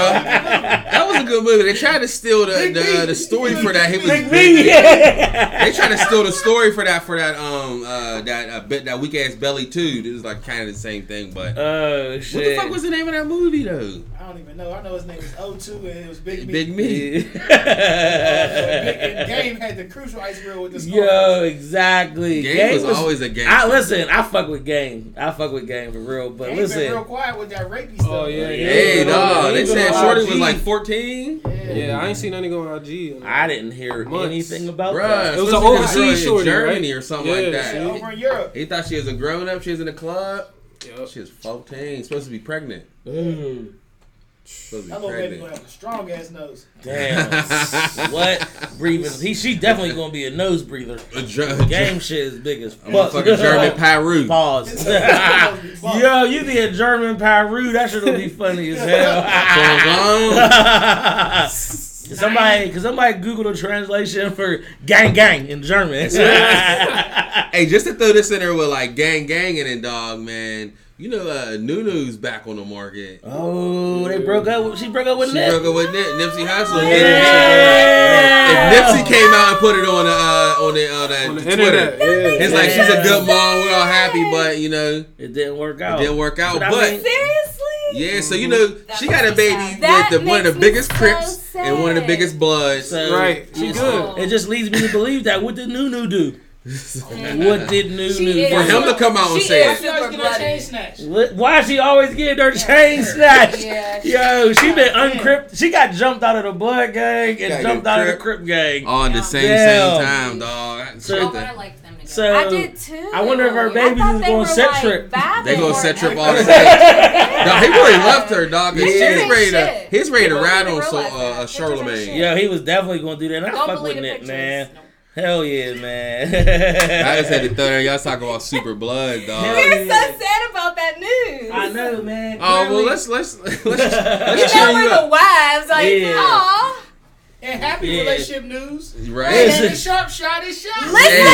That was a good movie. They tried to steal the Big the, B. the story for that. He was Big big. [laughs] They tried to steal the story for that for that um uh that uh, bit that weak ass belly too. It was like kind of the same thing, but Oh shit. what the fuck was the name of that movie though? I don't even know. I know his name was O2 and it was Big Me. Big Me. [laughs] Uh, and Game had the crucial ice grill with the scar. Yo, exactly. Game was always a game. I listen. I fuck with game. I fuck with game for real. But Game been real quiet with that rapey stuff. Oh, yeah, yeah. Hey Yeah, dog, he they said on Shorty was like 14. Yeah, I ain't seen nothing on IG. I didn't hear Months. anything about Bruh, that. It was an to be a girl overseas shorty, Germany right? or something Yeah, like Yeah, that. over in Europe. He thought she was a grown up. She was in the club. Yup. She was 14. Supposed to be pregnant. Mm, Supposed to That be little baby gonna have a strong ass nose. damn. [laughs] what breathing? He she definitely gonna be a nose breather. A dr- Game shit is big as a fuck. [laughs] motherfucking German [laughs] Piru. Pause. Yo, Yo, you be a German Piru. That shit will be funny as hell. somebody, cause somebody Google the translation for gang gang in German. Hey, just to throw this in there with like gang gang in it, dog, man. You know, uh, Nunu's back on the market. Oh, they broke up. She broke up with She Nip. broke up with Nip, Nipsey Hussle. Yeah. If Nipsey came out and put it on the uh, on the on the, On the Twitter, internet, yeah. it's like she's a good mom. We're all happy, but you know, It didn't work out. it out. didn't work out. But I But mean- Seriously? yeah, so you know, That she got a baby sad. With the, one of the biggest so Crips and one of the biggest Bloods. So, Right, she good. It just leads me to believe that. What did Nunu do? [laughs] what did Nunu She do? is- For him to come out and say is it. She always super get her chain bloody. What- Why is she always getting her chain snatched? Yeah. Yo, she been uncrypt. She got jumped out of the blood gang and jumped out of the Crip. Crip gang. On the same Damn. same time, dog. So- but I them together. So I did too. I wonder if her I babies is going were, set like, trip. They gonna set trip all the time. [laughs] No, he really loved her, dog. and Yeah. He's ready to he's ready to ride on even so uh, that. uh, Pictures ain't Charlemagne. shit. Yeah, he was definitely gonna do that. I Don't fuck with it, Nick, pictures. man. Hell yeah, man. I just had to throw there. Y'all talking about super blood, dog. Hell We're so sad about that news. I know, man. Oh well, Clearly- let's let's let's, let's [laughs] You know you we're the wives, like, Yeah. aw. And happy Yeah. relationship news. right? And Listen. the sharp shot is shot. Listen,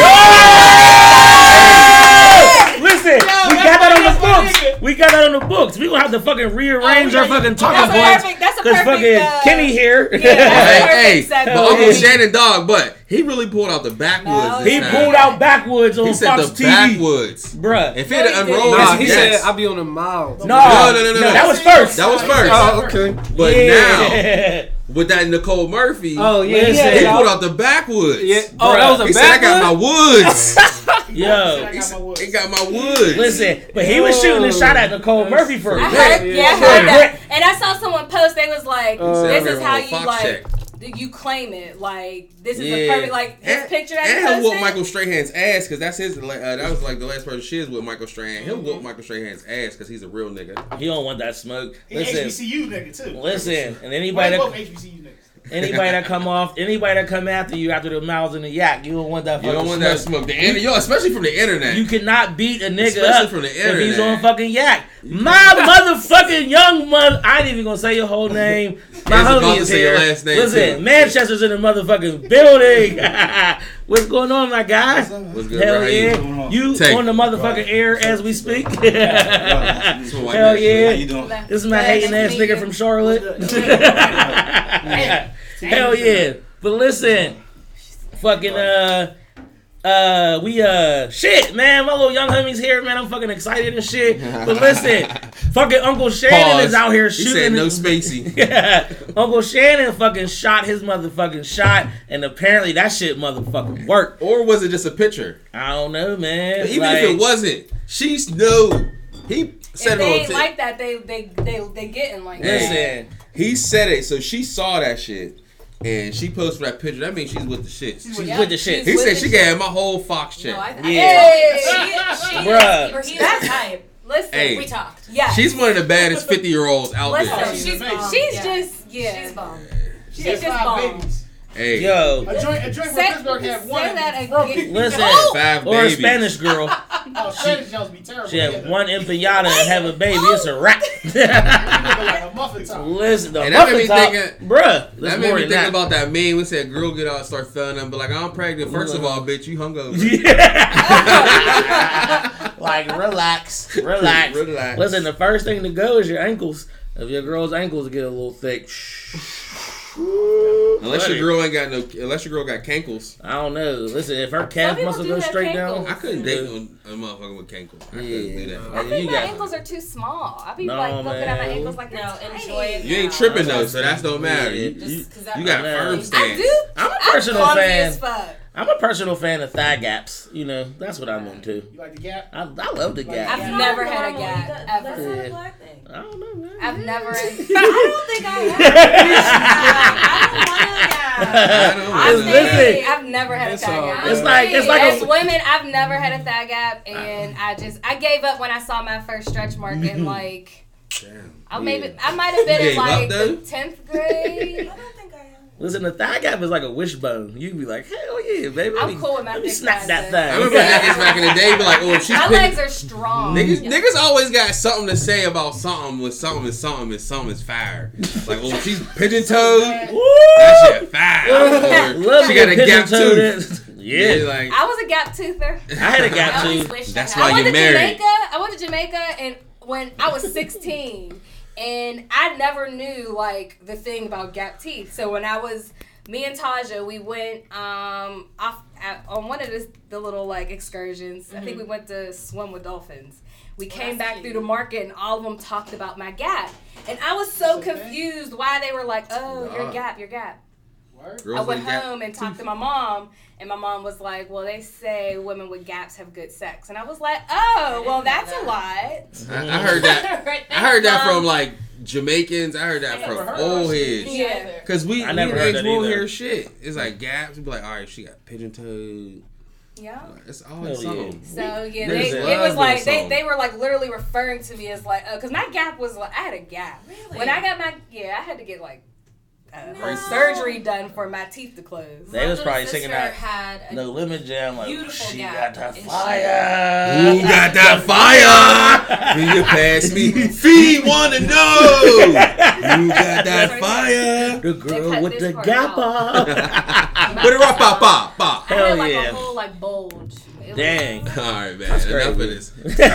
we that's got that on the books. nigga. We got that on the books. We gonna have to fucking rearrange Oh, our fucking talking That's a points. perfect, that's a Cause perfect, fucking uh, Kenny here. Yeah, that's a Hey, [laughs] hey, perfect but segue. Uncle Shannon dog, but he really pulled out the backwoods. No, he time. pulled out backwoods on He said Fox the TV, backwoods. bruh. If he had No, unrolled Nah, he yes. said I be on the miles. No, No, no, no, no, no. that was first. That was first. Oh, okay. But now [laughs] with that Nicole Murphy, Oh yeah, Listen. yeah. he yeah. pulled out the backwoods. Yeah. Oh, that was a He said, "I got my backwoods? woods." [laughs] Yo, he got my woods. "He got my woods." listen, but he was shooting a shot at Nicole Murphy for I a heard, grip. yeah, I heard that. And I saw someone post, they was like, Uh, this is how you, like, check. you claim it. Like, this is Yeah. a perfect, like, his And, picture that and he he'll whoop. Michael Strahan's ass because that's his. Uh, that was like the last person she is with Michael Strahan. He'll whoop Michael Strahan's ass because he's a real nigga. He don't want that smoke. He Listen, HBCU nigga too. listen, and anybody they that HBCU niggas? Anybody that come off, anybody that come after you after the miles and the yak, you don't want that. You don't want smoke. that smoke. The inter- yo, especially from the internet. You cannot beat a nigga Especially up from the if he's on fucking yak. My motherfucking young mother. I ain't even gonna say your whole name. [laughs] My I was homie to is say your here. last name, Listen, too. Manchester's in the motherfucking building. [laughs] What's going on, my guys? What's good, Hell bro? How you yeah, doing? you Tank. on the motherfucking air as we speak. [laughs] Hell yeah. How you doing? This is my Yeah, hating ass nigga from Charlotte. Hell yeah. But listen, fucking uh uh we uh shit, man, my little young homies here, man. I'm fucking excited and shit. But listen, [laughs] fucking Uncle Shannon Pause. is out here shooting He shooting. said no [laughs] spacey. Yeah, Uncle Shannon fucking shot his motherfucking shot, and apparently that shit motherfucking worked. Or was it just a picture? I don't know, man. Even Like, if it wasn't, she's no. He if said they ain't t- like that, they they they they getting like that. He said it, so she saw that shit, and she posted that picture. That means she's with the shit. she's Yeah, with the shit. He said she shit. got my whole Fox check. No, I, I, Yeah. She, she Bruh. is, or type. Listen, Hey. We talked. yeah, She's one of the baddest fifty year olds out Listen, there. she's She's bomb. she's yeah. just yeah. She's bomb. She She's has just five bomb. babies. Hey, Yo, A joint, a joint from Say, Pittsburgh had one. say that again. it. listen, oh! five or a. Spanish girl. [laughs] Oh, Spanish Jones be terrible. She had one empanada and have a baby. It's a wrap. [laughs] they look like a muffin top. Listen, the And that made muffin me top, thinking- bruh. That made me than think about that meme. We said, "Girl, get out, and start feeling them." But like, I'm pregnant. First of all, bitch, you hungover. [laughs] like relax, relax, Relax. Listen, the first thing to go is your ankles. If your girl's ankles get a little thick, Unless your girl ain't got no, unless your girl got cankles. I don't know. Listen, if her calf people muscle do goes straight cankles. down, I couldn't date a, a motherfucker with cankles. I couldn't do Yeah. that. I You think my ankles are too small. I be No, like looking at my ankles like No, they're enjoy tiny. it. You ain't tripping though, so that's don't matter. Yeah. You, Just you, 'cause that you got I know. firm I stance. do. I'm a I'm personal clumsy fan. As fuck. I'm a personal fan of thigh gaps. You know, that's what I'm into. You like the gap? I, I love the gap. I've. Yeah. never had a gap That- ever. That's not a black thing. I don't know, man. I've never. [laughs] I don't think I have. [laughs] I don't want to. I I've, don't know. Listen. I've never had a thigh all gap. It's like it's like As a, women, I've never had a thigh gap, and I just I gave up when I saw my first stretch mark in [laughs] like Damn. I maybe I might have been in like tenth grade. Listen. The thigh gap is like a wishbone. You be like, hell yeah, baby. I'm me, cool with my let me thick snap that though. I remember thing. niggas back in the day be like, "Oh, if she's My pigeon- legs are strong. Niggas, niggas always got something to say about something with something is something is something is fire. Like, oh, she's pigeon toed. That shit fire. [laughs] Love she got a gap pigeon-toed tooth. Yeah, Yeah, like I was a gap toother. I had a gap I tooth. wish That's I why I went you to married. Jamaica. I went to Jamaica and when I was 16, and I never knew like the thing about gap teeth. So when I was me and Taja, we went um off at, on one of the, the little like excursions. I think we went to swim with dolphins. We came back cute. through the market and all of them talked about my gap, and I was so okay. confused why they were like, "Oh, your gap, your gap." Word? Girls I went home and talked to my mom, and my mom was like, "Well, they say women with gaps have good sex," and I was like, "Oh, well, that's a lot." I, I heard that. [laughs] Right I heard that from like Jamaicans. I heard that I from old that heads. Yeah. Cause we, I we never in heard that we don't hear shit. It's like gaps. We be like, all right, she got pigeon toed. Yeah. It's always Hell yeah. So yeah, they, it was like they, they were like literally referring to me as like, uh, oh, because my gap was like I had a gap Really? when I got my yeah I had to get like uh, No. surgery done for my teeth to close. They was probably singing sister that Had a No Limit Jam. Like, Beautiful she got that fire. Who got that [laughs] fire? Can you pass me? [laughs] Fee wanna know. Who got that fire? The girl with the part gap out. up. [laughs] Put it up, pop, pop, pop. I Hell had like yeah. a whole like bulge. It was- Dang. [laughs] All right, man. That's Enough of this. I mean, there's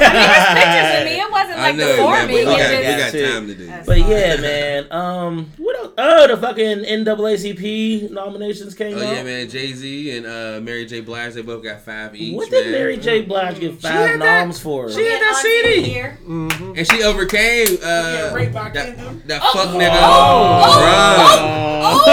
pictures of me. It wasn't like know, man, deforming. but we got, Okay, we got time to do. That's But fine. yeah, man. Um, what else? Oh, the fucking NAACP nominations came Oh out. yeah, man. Jay Z and uh, Mary J. Blige, they both got five each. What did man. Mary J. Blige get had five that- noms for? she had that Auntie CD. Mm-hmm. And she overcame uh, Yeah, raped that, that Oh. fuck nigga. Oh. Bruh. Oh.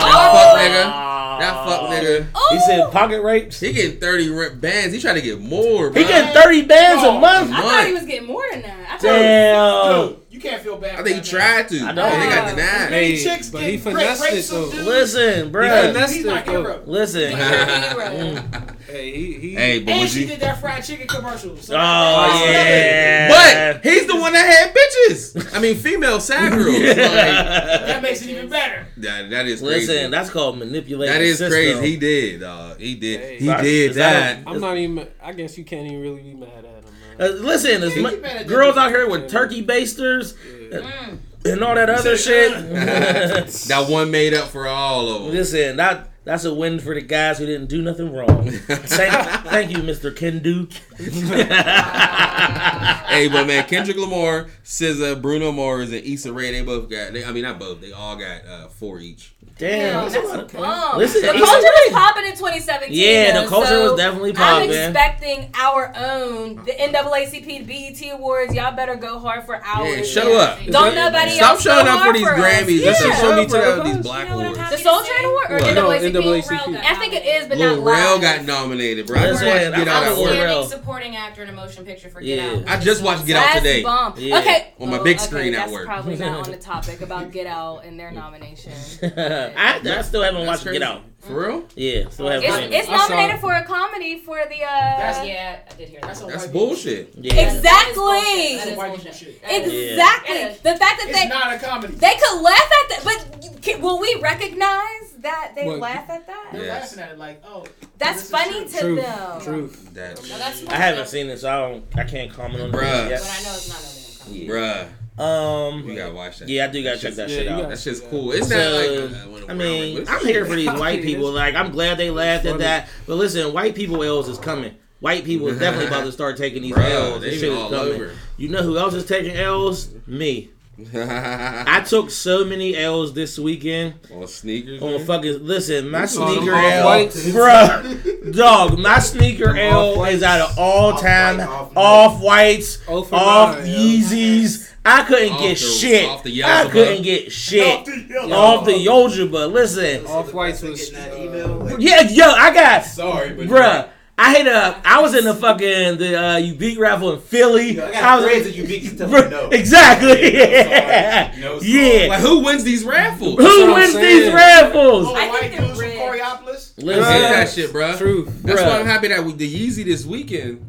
That fuck nigga. That fuck nigga. He said oh. pocket rapes. He getting 30 rent bands. He trying to get more, bro. He getting thirty bands a Oh. month. I thought he was getting more than that. I thought Damn. Dude, you can't feel bad. I think he man. tried to. I I know. They got Hey, denied. Many Hey, chicks but get he rape- finessed it, some though. dude. Listen, He finessed it, my Listen. [laughs] [laughs] You're a hero. Hey, he, he Hey, but And she he? did that fried chicken commercial. So Oh that's- yeah. But [laughs] he's the one that had bitches. I mean, female sad girls. [laughs] Like, That makes it even better. that, that is crazy. Listen, that's called manipulating. that is system. crazy. He did, dog. He did. Hey. he Right. did that that. a- I'm not even. I guess you can't even really be mad at him. Uh, listen, there's Yeah, mu- you girls out here with turkey basters Mm. and all that other [laughs] shit. that one made up for all of them. Listen, that that's a win for the guys who didn't do nothing wrong. thank, [laughs] thank you, Mr. Kendu. [laughs] hey, but man, Kendrick Lamar, SZA, Bruno Mars, and Issa Rae, they both got. They, I mean, not both. They all got uh, four each. Damn. Damn, that's bomb. Listen, the culture was popping in 2017. Yeah, the culture so was definitely popping. I'm expecting our own, the NAACP, BET Awards. Y'all better go hard for ours. Yeah, show up. Don't nobody Stop else showing up for these us. Grammys. Yeah. Let's just show me Yeah. to these You Black know Awards. The Soul? Train Award or What? No, NAACP? NAACP. I think it is, but Lil not Rel live. got nominated, bro. I just Listen, watched Get I Out was at Lil work. Rel. Outstanding supporting actor in a motion picture for Get Out. I just watched Get Out today. Okay, On my big screen at that's work. Probably not on the [laughs] topic about Get Out and their nomination. [laughs] I, I still haven't That's watched crazy. Get Out. For real? Yeah, still haven't It's, seen it's it. I nominated for a comedy for the. uh That's- Yeah, I did hear that. That's That's bullshit. Yeah. Exactly. That is bullshit. shit. That is- Exactly. It is. The fact that It's they not a comedy. they could laugh at that, but can, will we recognize that they What? laugh at that? They're Yes. laughing at it like, oh, That's this is funny to Truth. them. Truth. That, Now that's I haven't seen it, so I don't. I can't comment on Bruh. it But I know it's not no damn comedy. bruh, Um, you gotta watch that. yeah, I do gotta check that Yeah, shit out. gotta- That shit's cool. It's So, not like uh, I mean, I'm here for these [laughs] white people. Like, I'm glad they laughed at that. But listen, white people L's is coming. White people is definitely about to start taking these Bruh, L's. This shit is coming. over. You know who else is taking L's? Me. [laughs] I took so many L's this weekend on sneakers. on man. fucking. Listen, my You saw them sneaker L, off-whites? [laughs] bruh, dog. My sneaker Them L is at an all time Off-white, off-white. off whites, Oh off. Yeezys. I couldn't Off get the- shit. off the I couldn't get shit Off the yellow. off the Yoja. Listen, Off whites was. Getting that uh, email. Like, yeah, yo, I got, sorry, but bruh. I hit up. I was in the fucking the uh, Ubiq raffle in Philly. Yo, I I was friends that you beat you tell me no. Exactly. Yeah, I'm. No, [laughs] yeah. Like who wins these raffles? That's Who wins these raffles? Oh, I white think they're dudes from rigged. Coraopolis. I hate Listen, that shit, bruh. Truth. That's Bruh. why I'm happy that with the Yeezy this weekend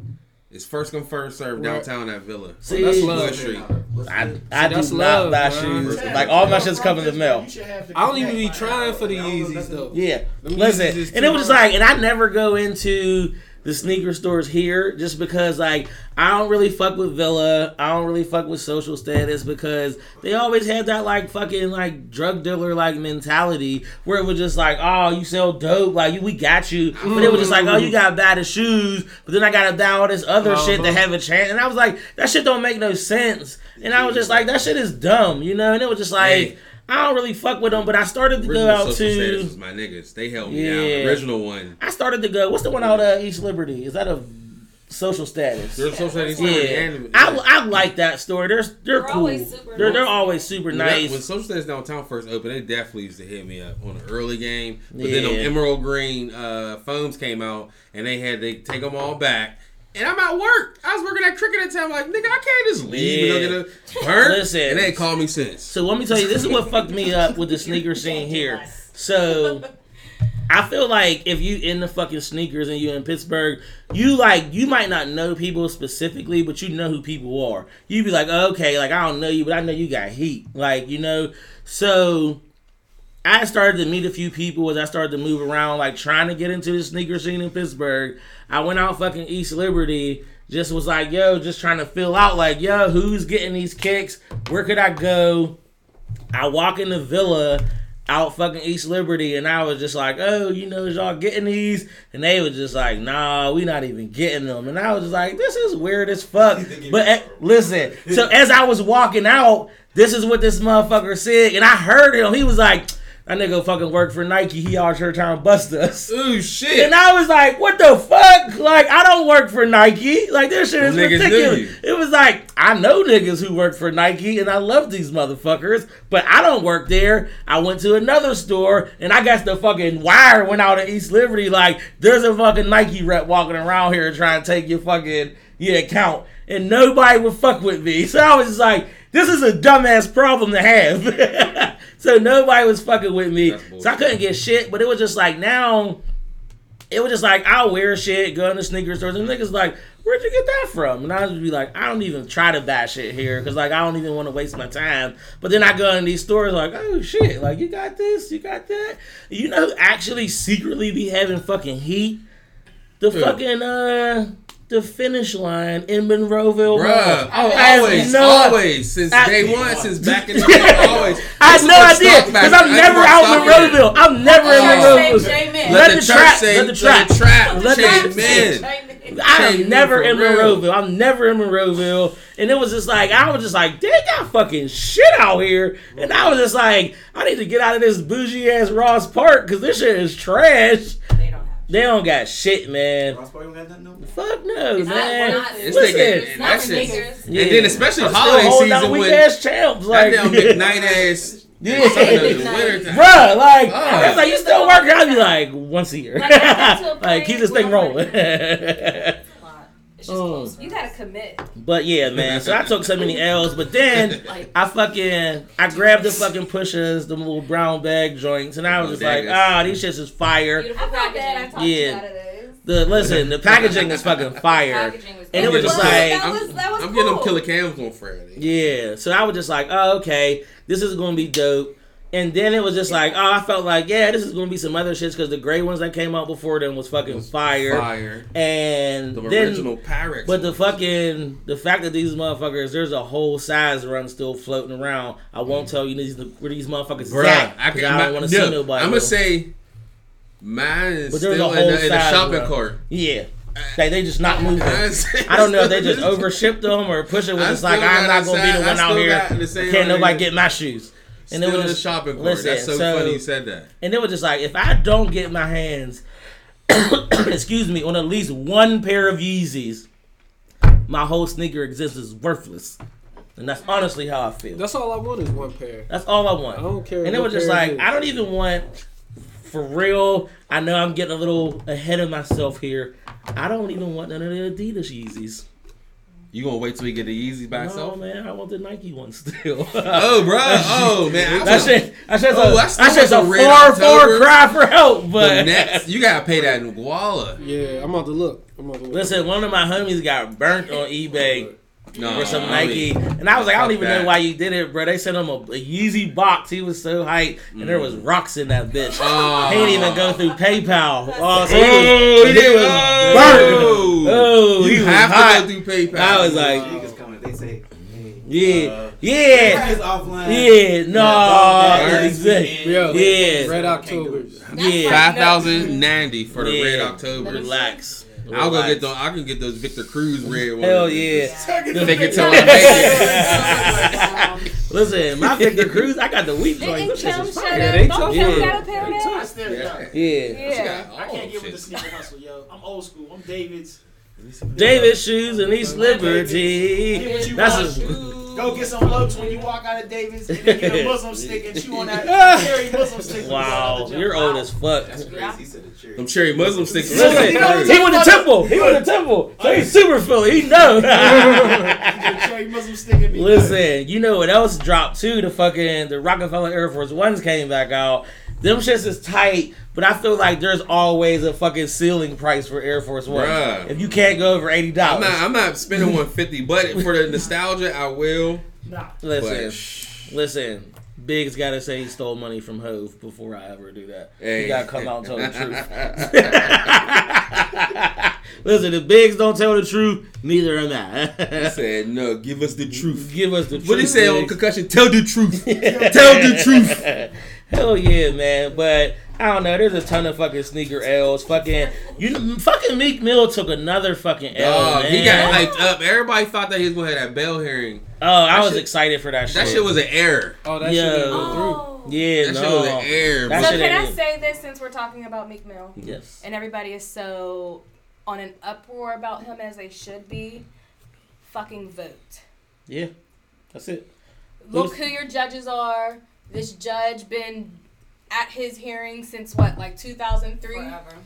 is first come first serve downtown at Villa. See, That's love. Street. I, I do that's not love, buy man. shoes. Like all my you shit's come in the mail. You should have the I don't even be trying for the Yeezys though. Yeah. Listen, and it was just like, and I never go into the sneaker stores here just because like I don't really fuck with Villa. I don't really fuck with social status because they always had that like fucking like drug dealer like mentality where it was just like, oh, you sell dope, like you, we got you. But it was just like, oh, you mm. got bad shoes, but then I gotta buy all this other uh-huh. shit to have a chance. And I was like, that shit don't make no sense. And I was just like, that shit is dumb, you know. And it was just like. Hey. I don't really fuck with them, but I started to go out social status to. was my niggas. They helped me Yeah. out. Original one. I started to go. What's the one out of East Liberty? Is that a social status? There's social status. Yeah, and- I, I like that store. They're they're, They're cool. always super they're they're nice. always super When that- nice. When Social Status Downtown first opened, they definitely used to hit me up on an early game. But then them Yeah. Emerald Green uh, phones came out, and they had they take them all back. And I'm at work. I was working at cricket at the time. Like, nigga, I can't just leave Yeah. and go get a burn. Listen. and they ain't called me since. So let me tell you, this is what fucked me up with the sneaker scene here. So I feel like if you in the fucking sneakers and you in Pittsburgh, you like you might not know people specifically, but you know who people are. You be like, okay, like I don't know you, but I know you got heat, like you know. So I started to meet a few people as I started to move around, like trying to get into the sneaker scene in Pittsburgh. I went out fucking East Liberty, just was like, yo, just trying to fill out, like, yo, who's getting these kicks? Where could I go? I walk in the villa out fucking East Liberty, and I was just like, oh, you know, y'all getting these? And they was just like, nah, we not even getting them. And I was just like, this is weird as fuck. But eh, listen, so as I was walking out, this is what this motherfucker said, and I heard him. He was like, that nigga fucking work for Nike. He out here trying to bust us. Ooh, shit. And I was like, what the fuck? Like, I don't work for Nike. Like, this shit is knew ridiculous. It was like, I know niggas who work for Nike and I love these motherfuckers, but I don't work there. I went to another store and I got the fucking wire went out of East Liberty. Like, there's a fucking Nike rep walking around here trying to take your fucking your account. And nobody would fuck with me. [laughs] So I was just like, this is a dumbass problem to have. [laughs] so nobody was fucking with me. So I couldn't get shit. But it was just like now it was just like I'll wear shit, go in the sneaker stores, and niggas like, where'd you get that from? And I would be like, I don't even try to buy shit here because like I don't even want to waste my time. But then I go in these stores like, oh shit, like you got this, you got that. You know, who actually secretly be having fucking heat. The Who? fucking uh, the finish line in Monroeville. Bruh, oh, I have always, no- always, since I- day one, since back in the [laughs] day, always. I This have is no what idea because I'm never out in. Monroeville. I'm never in Monroeville. Let Let the the trap- trap say, let the trap- let the trap, change men. I'm never in. Monroeville. I'm never in Monroeville. And it was just like, I was just like, they got fucking shit out here. And I was just like, I need to get out of this bougie ass Ross Park because this shit is trash. They don't have. They don't got shit, man. Ross Park don't got nothing no more. Fuck no, It's man. we're not- It's Listen, thinking- It's and not that shit's- yeah. And then especially I'm still holiday holding out season weak when ass champs. that Like, damn [laughs] night ass. Yeah. Something in the [laughs] winter time. Bruh, like, Oh. it's like you still working. I'd be like, once a year. Like, I got to a like, keep this thing rolling. [laughs] It's a lot. It's just Oh. close. You gotta commit. But yeah, man. So I took so many L's, but then [laughs] Like- I fucking I grabbed the fucking pushers, the little brown bag joints, and I was just like, Bodegas. ah, these shits is fire. Beautiful I felt bad. I packaging. talked Yeah. out of this. The listen, the packaging is fucking [laughs] fire. And it was just Well, like- that was that was I'm getting them killer cams on Friday. Yeah. So I was just like, oh, okay, this is gonna be dope. And then it was just like, oh, I felt like, yeah, this is gonna be some other shits because the gray ones that came out before them was fucking fire. Fire. And The then original Pyrex. But the fucking the fact that these motherfuckers, there's a whole size run still floating around. I won't mm. tell you these where these motherfuckers Bruh, at. I, 'cause can, I don't want to see nobody. I'm gonna say mine is But there's still a in whole the, in the shopping run. cart. yeah, like they just not [laughs] moving. I I don't know if they just overshipped them or push it with I just like I'm not gonna be the one out here. got the same Can't nobody right get my shoes. And Still it was just shopping cart. listen, That's so, so- funny you said that. and it was just like if I don't get my hands, [coughs] excuse me, on at least one pair of Yeezys, my whole sneaker existence is worthless. And that's honestly how I feel. That's all I want is one pair. That's all I want. I don't care And it what was just like it is. I don't even want for real. I know I'm getting a little ahead of myself here. I don't even want none of the Adidas Yeezys. You gonna wait till we get the Yeezys by No itself? man, I want the Nike one still. [laughs] Oh, bro. Oh, [laughs] man. I That was- shit, that shit's Oh, a, I still that shit's a want the far, far cry for help. the But next, you gotta pay that in Guala. Yeah, I'm about to look. I'm about to look. listen, one of my homies got burnt on [laughs] eBay No, or some I Nike. mean, and I was like, I don't even that. know why you did it, bro. They sent him a, a Yeezy box. He was so hyped, and there was rocks in that bitch. Oh. He didn't even go through PayPal. Oh, so he was, he was oh, burnt. Oh, you he was have hot. to go through PayPal. I was like, Niggas coming. They say, yeah, uh, yeah, It's offline. yeah, no, Burn. exactly. Yo, Yeah. Red October. Yeah, five thousand ninety for the Yeah. Red October. relax. I'll go get those. I can get those Victor Cruz red ones. Hell yeah. Fake it till I make it. Listen, my Victor Cruz, I got the weak Didn't joints. Kim This is show fire. Yeah, they Don't tough. Kim Yeah. got a pair of I that? still, Yeah. Yeah. Yeah. I can't get with the sneaker hustle, yo. I'm old school. I'm David's. David shoes and East Get Liberty. That's want. a, Go get some looks when you walk out of Davis and then get a Muslim [laughs] stick and chew on that [laughs] cherry Muslim stick. when you walk wow. You're old as fuck. That's crazy. He said the cherry. Them cherry Muslim sticks. is Listen, he went to Temple. He went to Temple. So he's super Philly. He know. [laughs] Get a cherry Muslim stick Listen, you know what else dropped too? The fucking the Roc-A-Fella Air Force Ones came back out. Them shits is tight, but I feel like there's always a fucking ceiling price for Air Force One. Bruh. If you can't go over eighty I'm dollars. I'm not spending [laughs] 150, but for the nostalgia, I will. Nah. listen, But shh. listen. Biggs got to say he stole money from Hove before I ever do that. Hey. He got to come out and tell the truth. [laughs] listen, if Biggs don't tell the truth, neither am I. He I. said, "No, give us the truth." Give us the truth. What did he say on concussion? Tell the truth. [laughs] Tell the truth. Hell yeah, man. But I don't know. There's a ton of fucking sneaker L's. Fucking you. Fucking Meek Mill took another fucking L. Oh, man. he got hyped up. Everybody thought that he was gonna have that bell hearing. Oh, I was shit- excited for that shit. That shit was an error. Oh, that Yo. shit didn't go through. Oh. Yeah, That no. shit was an error. That bro. So shit can I say this since we're talking about Meek Mill Yes. and everybody is so on an uproar about him as they should be? Fucking vote. Yeah. That's it. Look Who's- who your judges are. This judge been at his hearing since what, like 2003?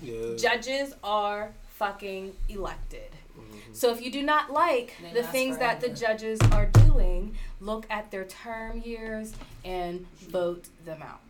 Yeah. Judges are fucking elected. Mm-hmm. So if you do not like They the last things that the judges are doing, look at their term years and vote them out.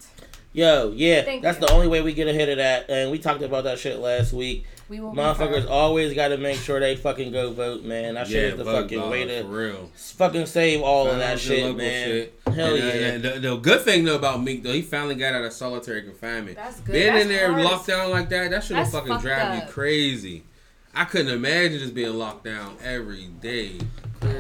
Yo, yeah. Thank that's you. the only way we get ahead of that. And we talked about that shit last week. We will Motherfuckers always got to make sure they fucking go vote, man. That shit is the fucking dog, way for to real. fucking save all of that shit, man. shit. Hell And, uh, yeah. and the, the good thing though about Meek though, he finally got out of solitary confinement. That's good. Being That's in there hard. locked down like that, that should have fucking drive up. you crazy. I couldn't imagine just being locked down every day.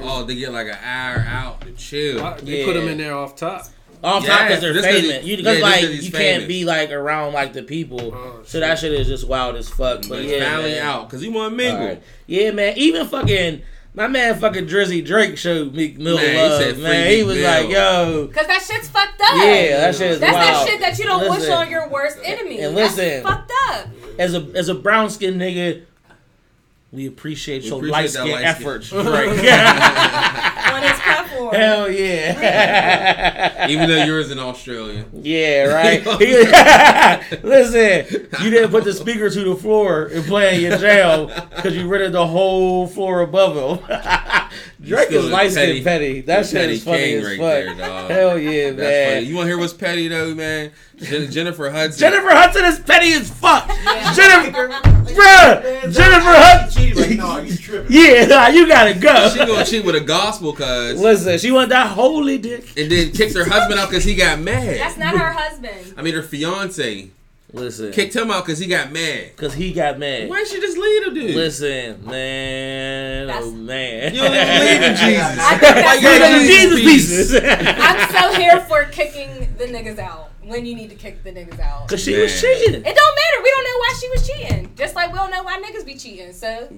Oh, they get like an hour out to chill. Why- They put him in there off top. Off Yeah, top because they're just 'cause he- famous. You yeah, because just like 'cause he's you can't be like around like the people. Oh, so that shit is just wild as fuck. But But he's yeah, finally man. out because he want to mingle. Alright. Yeah, man. Even fucking my man, fucking Drizzy Drake showed Meek Mill Man, he love. said man, he was Mill. like, "Yo, Cause that shit's fucked up. yeah, that shit is That's wild." that shit that you don't wish on your worst enemy. And That's listen. fucked up. as a as a brown skinned nigga, we appreciate We your appreciate light that skin light efforts, skin. [laughs] Drake. [laughs] On his platform. Hell yeah. Even though [laughs] yours in Australia. Yeah, [laughs] right. [laughs] Listen, you didn't put the speaker to the floor and play in your jail because you rented the whole floor above him. Drake is a light petty- skin petty. That shit petty is funny king as right fuck. there, dog. [laughs] Hell yeah, That's man. funny. You want to hear what's petty though, man? Jen- Jennifer Hudson. Jennifer Hudson is petty as fuck. Yeah. [laughs] Jennifer, Man, bruh, Jennifer Hudson. Like, no, you tripping. [laughs] Yeah, nah, you gotta go. She gonna cheat with a gospel cuz. Listen, she want that holy dick. And then kicked her husband out because he got mad. That's not her husband. I mean, her fiance Listen, kicked him out because he got mad. cause he got mad. Why didn't she just leave him, dude? Listen, man, oh, That's- oh man. You don't even believe in [laughs] Jesus. I think that's Why you You gotta know, use Jesus pieces? pieces. I'm so here for kicking the niggas out when you need to kick the niggas out. Cause she was cheating. It don't matter. We don't know why she was cheating. Just like we don't know why niggas be cheating. So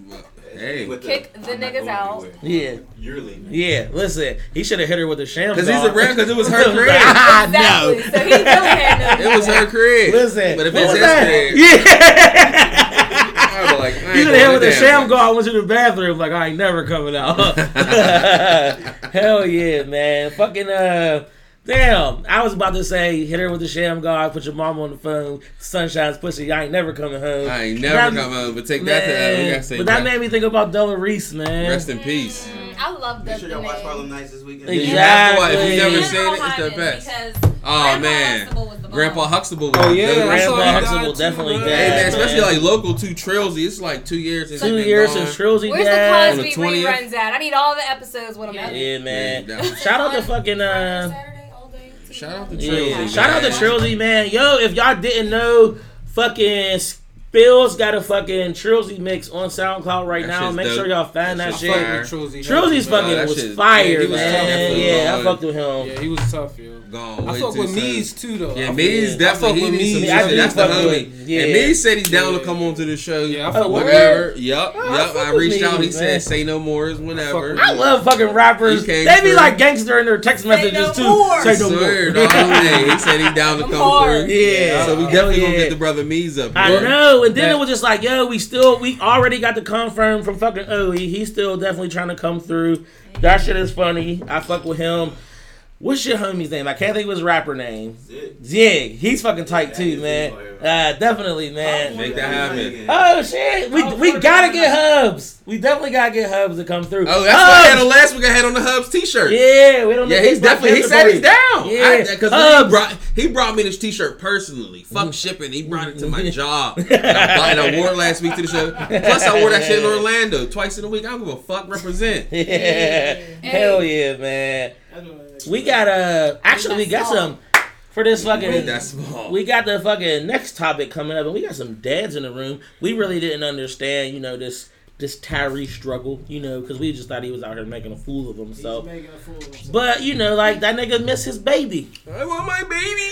Hey, With Kick the I'm niggas out. anywhere. Yeah, You're leaving. yeah. Listen, he should have hit her with a sham. because he's dog. a rap because it was her [laughs] crib. I exactly. know. So he really had no. It was her crib. Listen, but if what it's was his that? crib, [laughs] Yeah. I'd be like, You could going have with to a damn sham place. go. I went to the bathroom like I ain't never coming out. [laughs] Hell yeah, man. Fucking uh. Damn, I was about to say hit her with the sham guard, put your mom on the phone, sunshine's pussy, I ain't never coming home. I ain't never coming home, but take that to we Man, gotta say but that rest, made me think about Della Reese, man. rest in peace. Mm, I love Make sure y'all watch name. Harlem Nights this weekend. Exactly. You have to watch. If you never seen it, it's the best. Because Oh Grandpa man, Huxtable was the. Grandpa Huxtable. Oh, was yeah, Grandpa saw he died Huxtable definitely bro. dead. Hey man, especially man. like local to Trilsy, it's like two years since Two he's been years gone. since Trilsy Where's died. the the Cosby 20th? reruns at? I need all the episodes with him in it. Yeah, man. Shout out to fucking uh. Saturday all day. Shout out to Yeah, Trilsy. shout out to man. Trilsy, man. Yo, if y'all didn't know, fucking Spills got a fucking Trilsy mix on SoundCloud right That now. Make dope. sure y'all find that That shit. shit's fuck fire. with Trilsy. Trilsy's Nah, fucking that was shit- fire, yeah, he was man. tough. Yeah, I Gone. fucked with him. Yeah, he was tough, yo. Gone. I way fuck with soon. Mees too, though. Yeah, I Mees fuck- definitely. I fuck He with needs some Mees. I That's the homie. yeah. And Mees said he's down to come on to the show. Yeah, I fuck with whenever. Mees. Yup, Oh, I yup. I reached out. He man. said, "Say no more." Is whenever. I love fucking rappers. They be like gangster in their text messages no too. more. Say no more. he said he's down to come through. Yeah. So we definitely gonna get the brother Mees up. I here. And then That- it was just like, yo, we still, we already got the confirm from fucking OE. He's still definitely trying to come through. That shit is funny. I fuck with him. What's your homie's name? I can't think of his rapper name. Zig. Zig. He's fucking tight Yeah, too, man. Zig. Uh, definitely, man. Make that happen. Oh shit, we we gotta get Hubs. We definitely gotta get Hubs to come through. Oh, that's what I had on last week. I had on the Hubs T-shirt. Yeah, we don't. Yeah, he's definitely. He said he's down. Yeah, because Hubs. he brought he brought me this T-shirt personally. Fuck shipping. He brought it to my [laughs] job. and I wore it last week to the show. Plus, I wore that shit in Orlando twice in a week. I don't give a fuck. Represent. [laughs] Yeah, hell yeah, man. We got uh, actually we got some for this fucking. That's small. We got the fucking next topic coming up, and we got some dads in the room. We really didn't understand, you know, this this Tyree struggle, you know, because we just thought he was out here making a fool of himself. making a fool of himself. But you know, like that nigga missed his baby. I want my baby.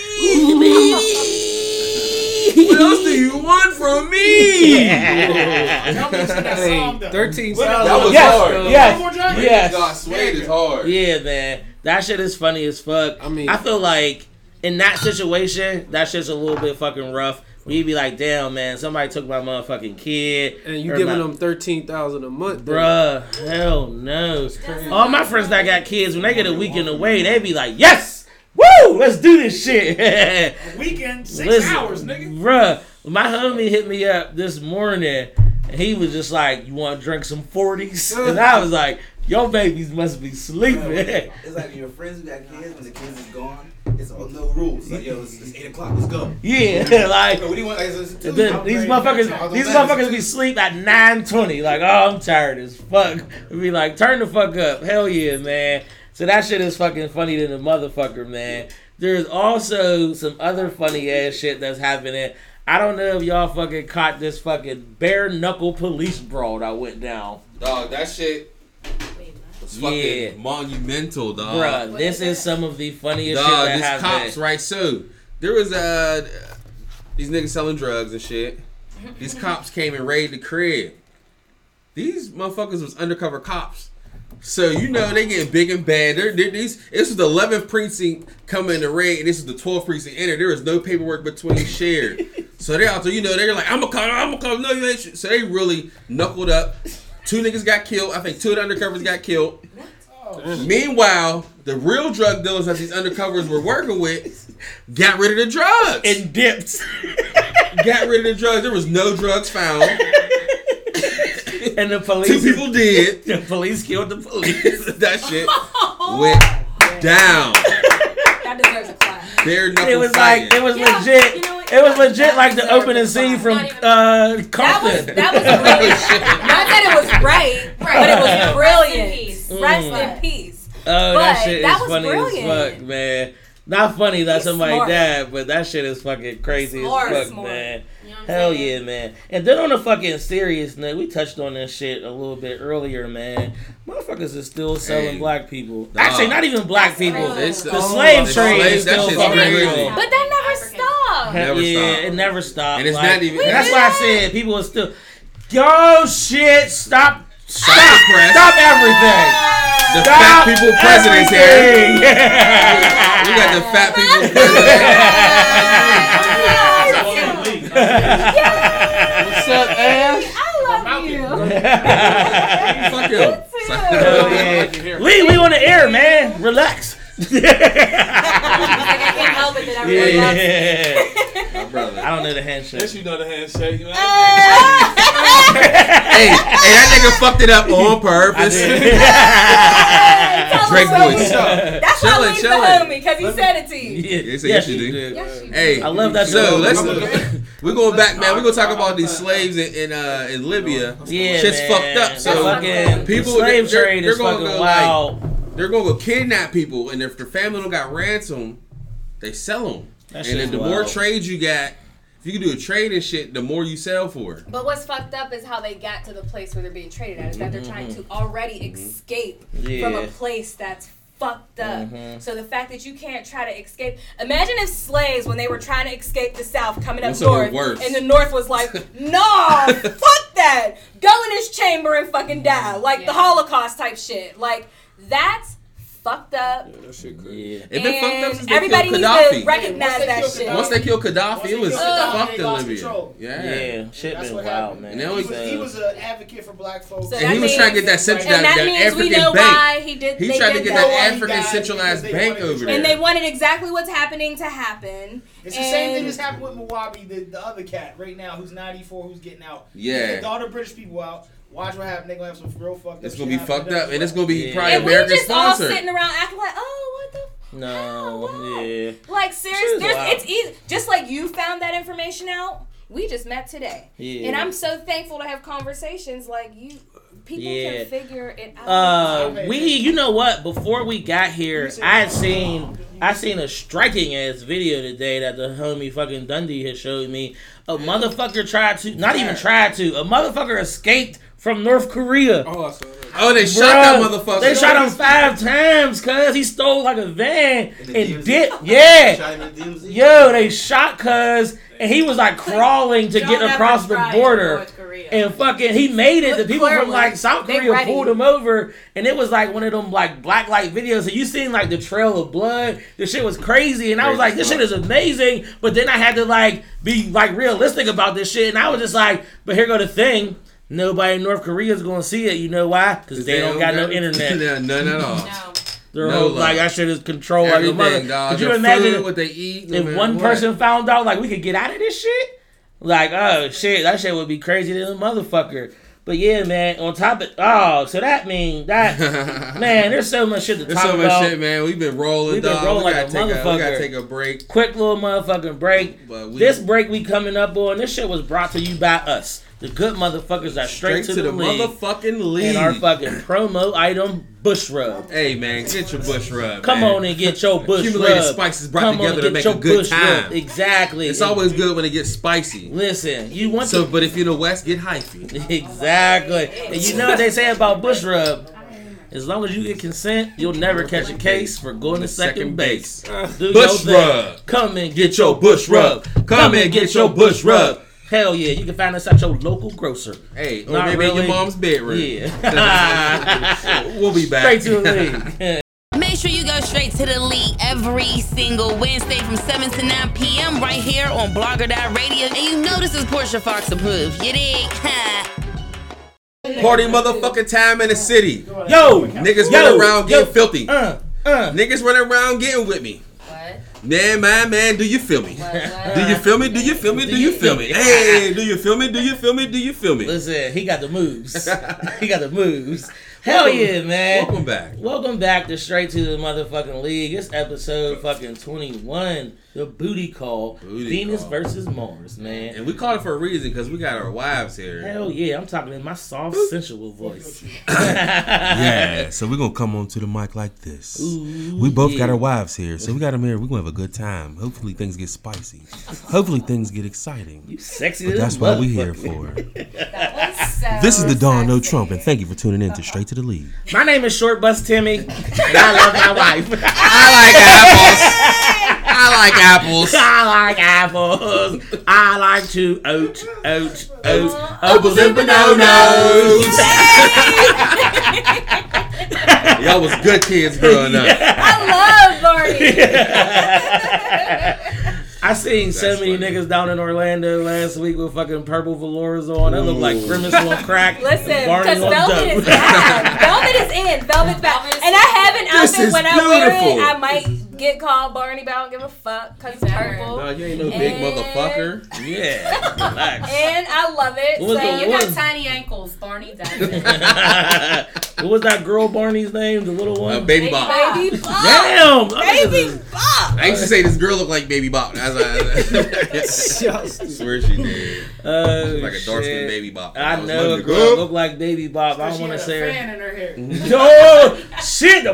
[laughs] what else do you want from me? Tell me you sing that Hey, 13 What- That was Yes, hard. yes, One more time? yes. God, Suede is hard. Yeah, man. That shit is funny as fuck. I mean- I feel like in that situation, that shit's a little bit fucking rough. When you be like, damn, man, somebody took my motherfucking kid. And you giving my- them 13000 a month. though. Bruh, hell no. All my friends that got kids, when they get a weekend away, they be like, yes! Woo! Let's do this shit. [laughs] A weekend, six Listen, hours, nigga. Bruh, my homie hit me up this morning and he was just like, You want to drink some 40s? [laughs] And I was like, Your babies must be sleeping. It's like your friends who got kids, when the kids is gone, it's all no rules. Like, yo, it's, it's 8 o'clock, let's go. yeah, [laughs] like, Yo, what do you want? Like, it's- it's and these motherfuckers, these motherfuckers be sleep at 9.20. Like, oh, I'm tired as fuck. We Be like, turn the fuck up. Hell yeah, man. So that shit is fucking funny to the motherfucker, man. There's also some other funny ass shit that's happening. I don't know if y'all fucking caught this fucking bare knuckle police brawl that went down. Dog, that shit was fucking Yeah. monumental, dog. Bruh, this is some of the funniest Dog, shit that this happened. cops, right? So there was uh these niggas selling drugs and shit. These cops came and raided the crib. These motherfuckers was undercover cops. So you know they getting big and bad. They're, they're- these this was the 11th precinct coming to raid, and this is the 12th precinct enter. There is no paperwork between shared. so they're out there, you know, they're like, I'm a call, I'm a call, no, you ain't. So they really knuckled up. Two niggas got killed. I think two of the undercovers got killed. Oh, Meanwhile, the real drug dealers that these undercovers were working with got rid of the drugs. And dipped. got rid of the drugs. There was no drugs found. [laughs] and the police. Two people did. [laughs] The police killed the police. [laughs] that shit went down. That deserves a clap. Bare knuckle It was fighting. like it was Yeah, legit. you know what? It was legit like the opening scene clap. from Not even- uh That was that was brilliant. Not that it was right, but it was brilliant. peace. Rest Mm. in peace. oh, that but shit that is was funny brilliant. as fuck, man. Not funny that He's somebody smart. died, but that shit is fucking crazy Smart, as fuck, smart. man. You know Hell saying? yeah, man. And then on a fucking serious note, we touched on this shit a little bit earlier, man. Motherfuckers is still selling Hey. black people. Dog. Actually, not even black people. real. The oh, slave trade is still shit's fucking crazy. real. But that never stopped. Never yeah, stopped. it never stopped. And it's like- not even- that's We why I said people are still. Yo, shit! Stop! Stop Stop! press. Stop everything! The Stop fat people president's here. everything! [laughs] We got the fat people president. What's up, Ash? I love you. [laughs] Fuck him. Hell yeah. We we on the air, man. Relax. [laughs] Like, I can't help it that everybody loves me. yeah. My brother. I don't know the handshake. Yes, you know the handshake. You [laughs] know Hey, hey, that nigga fucked it up on I purpose. did. [laughs] Drake Louis- voice. That's why Chillin', Louis the chillin'. homie, because he said it to you. Yeah, Yes, yes, you do. Yes, you Hey, I love that So show. let's [laughs] we're going back, man. We're gonna talk about these slaves in in, uh, in Libya. Yeah, Shit's man. fucked up. So fucking people- the slave they're- trade they're is gonna fucking go, like, wild. they're gonna go kidnap people, and if their family don't got ransom, they sell them. That And then the more trades you got, if you can do a trade and shit, the more you sell for it. But what's fucked up is how they got to the place where they're being traded at. Is that they're trying to already escape from a Mm-hmm. Place that's fucked up. Mhm. So the fact that you can't try to escape. Imagine if slaves, when they were trying to escape the South, coming up What's north, and the North was like, [laughs] "No, fuck that. Go in this chamber and fucking die, like the Holocaust type shit. Like that's fucked up." Yeah, that shit crazy. Yeah. It been fucked up And since they everybody killed needs Gaddafi. to recognize Once they that shit. Once they killed Gaddafi, Once it was Gaddafi, fucked in Libya. control. Yeah. Yeah, shit That's been wild, happened. man. And He was, he uh, was an advocate for black folks. So And that he was trying to get that means- central And that that, means African we know bank. why he did. He tried to get that. that why he African centralized bank over there. And they wanted exactly what's happening to happen. It's the same thing that's happened with Mugabe, the, the other cat right now who's 94, who's getting out. Yeah. He kicked all the British people out. Watch what happens. They're gonna have some real fucked up It's shit gonna be happen fucked to up, and it's gonna be Yeah. probably And we American just all sponsored. sitting around acting like, oh, what the. No, Hell, wow. yeah. Like Shit seriously, wild. it's easy. Just like you found that information out, we just met today, Yeah. and I'm so thankful to have conversations like you. People Yeah. can figure it out. Uh, we, you know what? Before we got here, I had seen, I seen a striking ass video today that the homie fucking Dundee had showed me. A motherfucker tried to, not even tried to, a motherfucker escaped from North Korea. Oh, I saw that. Oh, they shot that motherfucker. They shot him five times cause he stole like a van In and DMZ? dipped. Yeah. Shot DMZ? Yo, they shot cuz and he was like crawling to get across the border. And fucking, he made it. The people from like South Korea pulled him over, and it was like one of them like black light videos. And you seen like the trail of blood. The shit was crazy, and I was like, this shit is amazing. But then I had to like be like realistic about this shit, and I was just like, but here go the thing. Nobody in North Korea is gonna see it. You know why? Because they, don't got no [laughs] internet. Yeah, none at all. No. They're No all love. like that shit is controlled like a mother. Dog. Could you imagine food, what they eat? no if matter one what. person found out like we could get out of this shit, like oh shit, that shit would be crazy to the motherfucker. But yeah, man. On top of oh, so that means that [laughs] man, there's so much shit to There's talk so much about. shit, man. We've been rolling, We've been dog. rolling we like gotta a take a, we motherfucker. gotta take a break. Quick little motherfucking break. But we, this break we coming up on. This shit was brought to you by us, the good motherfuckers that straight, straight to the, league, motherfucking league. and our fucking promo item Bush Rub. hey, man, get your bush rub. Come man. on and get your bush rub. Accumulated rub. spices brought Come together to make your a good bush rub. time. Exactly. It's always good when it gets spicy. Listen, you want So, to but if you're in the West, get hyphy. [laughs] exactly. And you know what they say about bush rub? As long as you get consent, you'll never catch a case for going to second base. Do Bush rub. Come and Get your bush rub. Come and get your bush rub. Hell yeah, you can find us at your local grocer. Hey, or Not maybe in really. your mom's bedroom. Yeah. [laughs] we'll be [laughs] back. Straight to the league. [laughs] Make sure you go straight to the league every single Wednesday from 7 to 9 p.m. right here on Blogger Radio. And you know this is Portia Fox approved. You dig? Party motherfucking time in the city. Yo, Niggas yo, running around yo, getting filthy. Uh, uh. Niggas running around getting with me. Man, man, man, do you feel me? Do you feel me? Do you feel me? Do you feel me? Hey, do you feel me? Do you feel me? Do you feel me? Listen, he got the moves. [laughs] he got the moves. Hell yeah, man. Welcome back. Welcome back to Straight to the Motherfucking League. It's episode fucking 21. The booty call. Booty Venus call. versus Mars, man. And we called it for a reason because we got our wives here. Hell yeah, I'm talking in my soft, sensual voice. [laughs] Yeah, so we're gonna come onto the mic like this. Ooh, we both got our wives here, so we got them here. We're gonna have a good time. Hopefully things get spicy. Hopefully things get exciting. You sexy But that's what we're here for. [laughs] That was so This is the Don No. Trump, and thank you for tuning in to Straight to the League. My name is Short Bus Timmy, and I love my wife. [laughs] I like apples. I like apples. [laughs] I like apples. I like to oat, oat, oat, Apples and bananas. Y'all was good kids growing up. I love Barney. [laughs] I seen so many funny. niggas down in Orlando last week with fucking purple velours on. They look like Grimace on crack. Listen, because Velvet dope. is back. Velvet is in. Velvet's back. Velvet is And I have an outfit is when I wear it. I might get called Barney, but I don't give a fuck because it's purple. No, you ain't no big motherfucker. Yeah, relax. And I love it. What so the You got tiny ankles, Barney does [laughs] [laughs] what was that girl Barney's name? The little one. Uh, baby Bop. Baby Bob. Damn, Baby Bob. I used to say this girl looked like Baby Bop. [laughs] That's I swear she did. Uh, Like a dark skinned. Baby Bop. I was know a girl look like Baby Bop. I don't want to had a say her. fan in her hair. [laughs] Oh shit!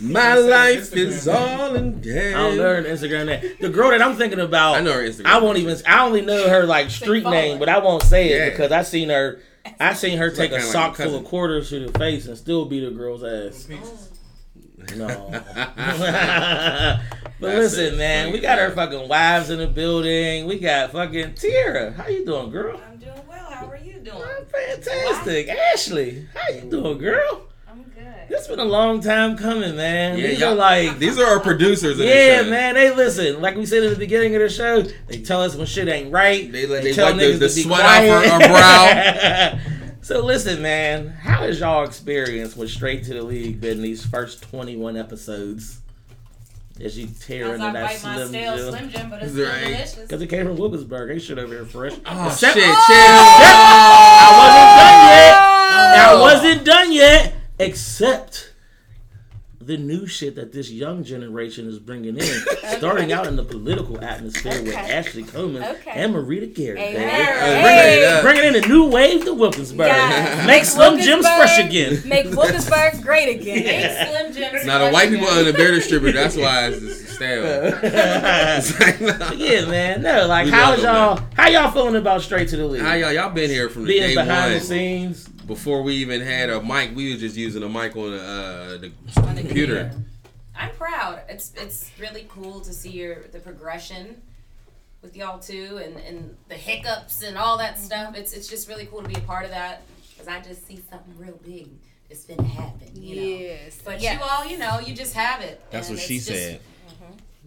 My life is all in I don't know her Instagram name. The girl that I'm thinking about. I know her Instagram. I won't even. I only know her like street name, but I won't say it Yeah. because I seen her. I seen her take like- a kinda like sock full of quarters to the face and still beat a girl's ass. No. [laughs] but That's listen, it. man, we got our fucking wives in the building. We got fucking Tiara. How you doing, girl? I'm doing well. How are you doing? I'm fantastic. Ashley, how you doing, girl? I'm good. It's been a long time coming, man. Yeah, These y'all- are like These are our producers. Of Yeah, this show. man, they listen. Like we said at the beginning of the show, they tell us when shit ain't right. They let- they tell wipe the- niggas the to be sweat off quiet. our- our brow. [laughs] so listen, man, how has y'all experience with Straight to the League been these first twenty one episodes? As you tear As into I that bite my Slim stale Jim. Slim Jim, but it's still Right. delicious. Because it came from Wilkinsburg. Ain't shit over here fresh. Oh Except- shit! Chill. I wasn't done yet. I oh. wasn't done yet. Except the new shit that this young generation is bringing in, [laughs] starting out in the political atmosphere with Ashley Coleman Okay. and Marita Garrett. Hey. Hey. Bring it. Bringing in a new wave to Wilkinsburg. Yes. Make Slim Jims fresh again. Make Wilkinsburg great again. [laughs] Make Slim Jims. Now the fresh white people are the beer distributor. That's why it's it's [laughs] stale. It's like, nah. yeah, man. No, like We how love is them, y'all? How y'all feeling about Straight to the League? How y'all y'all been here from the Being day behind one? the scenes. Before we even had a mic, we was just using a mic on the, uh, the On the computer. I'm proud. It's it's really cool to see your the progression with y'all too, and and the hiccups and all that stuff. It's it's just really cool to be a part of that because I just see something real big that's gonna happen. You know. Yes. But Yes. you all, you know, you just have it. That's and what she just- said.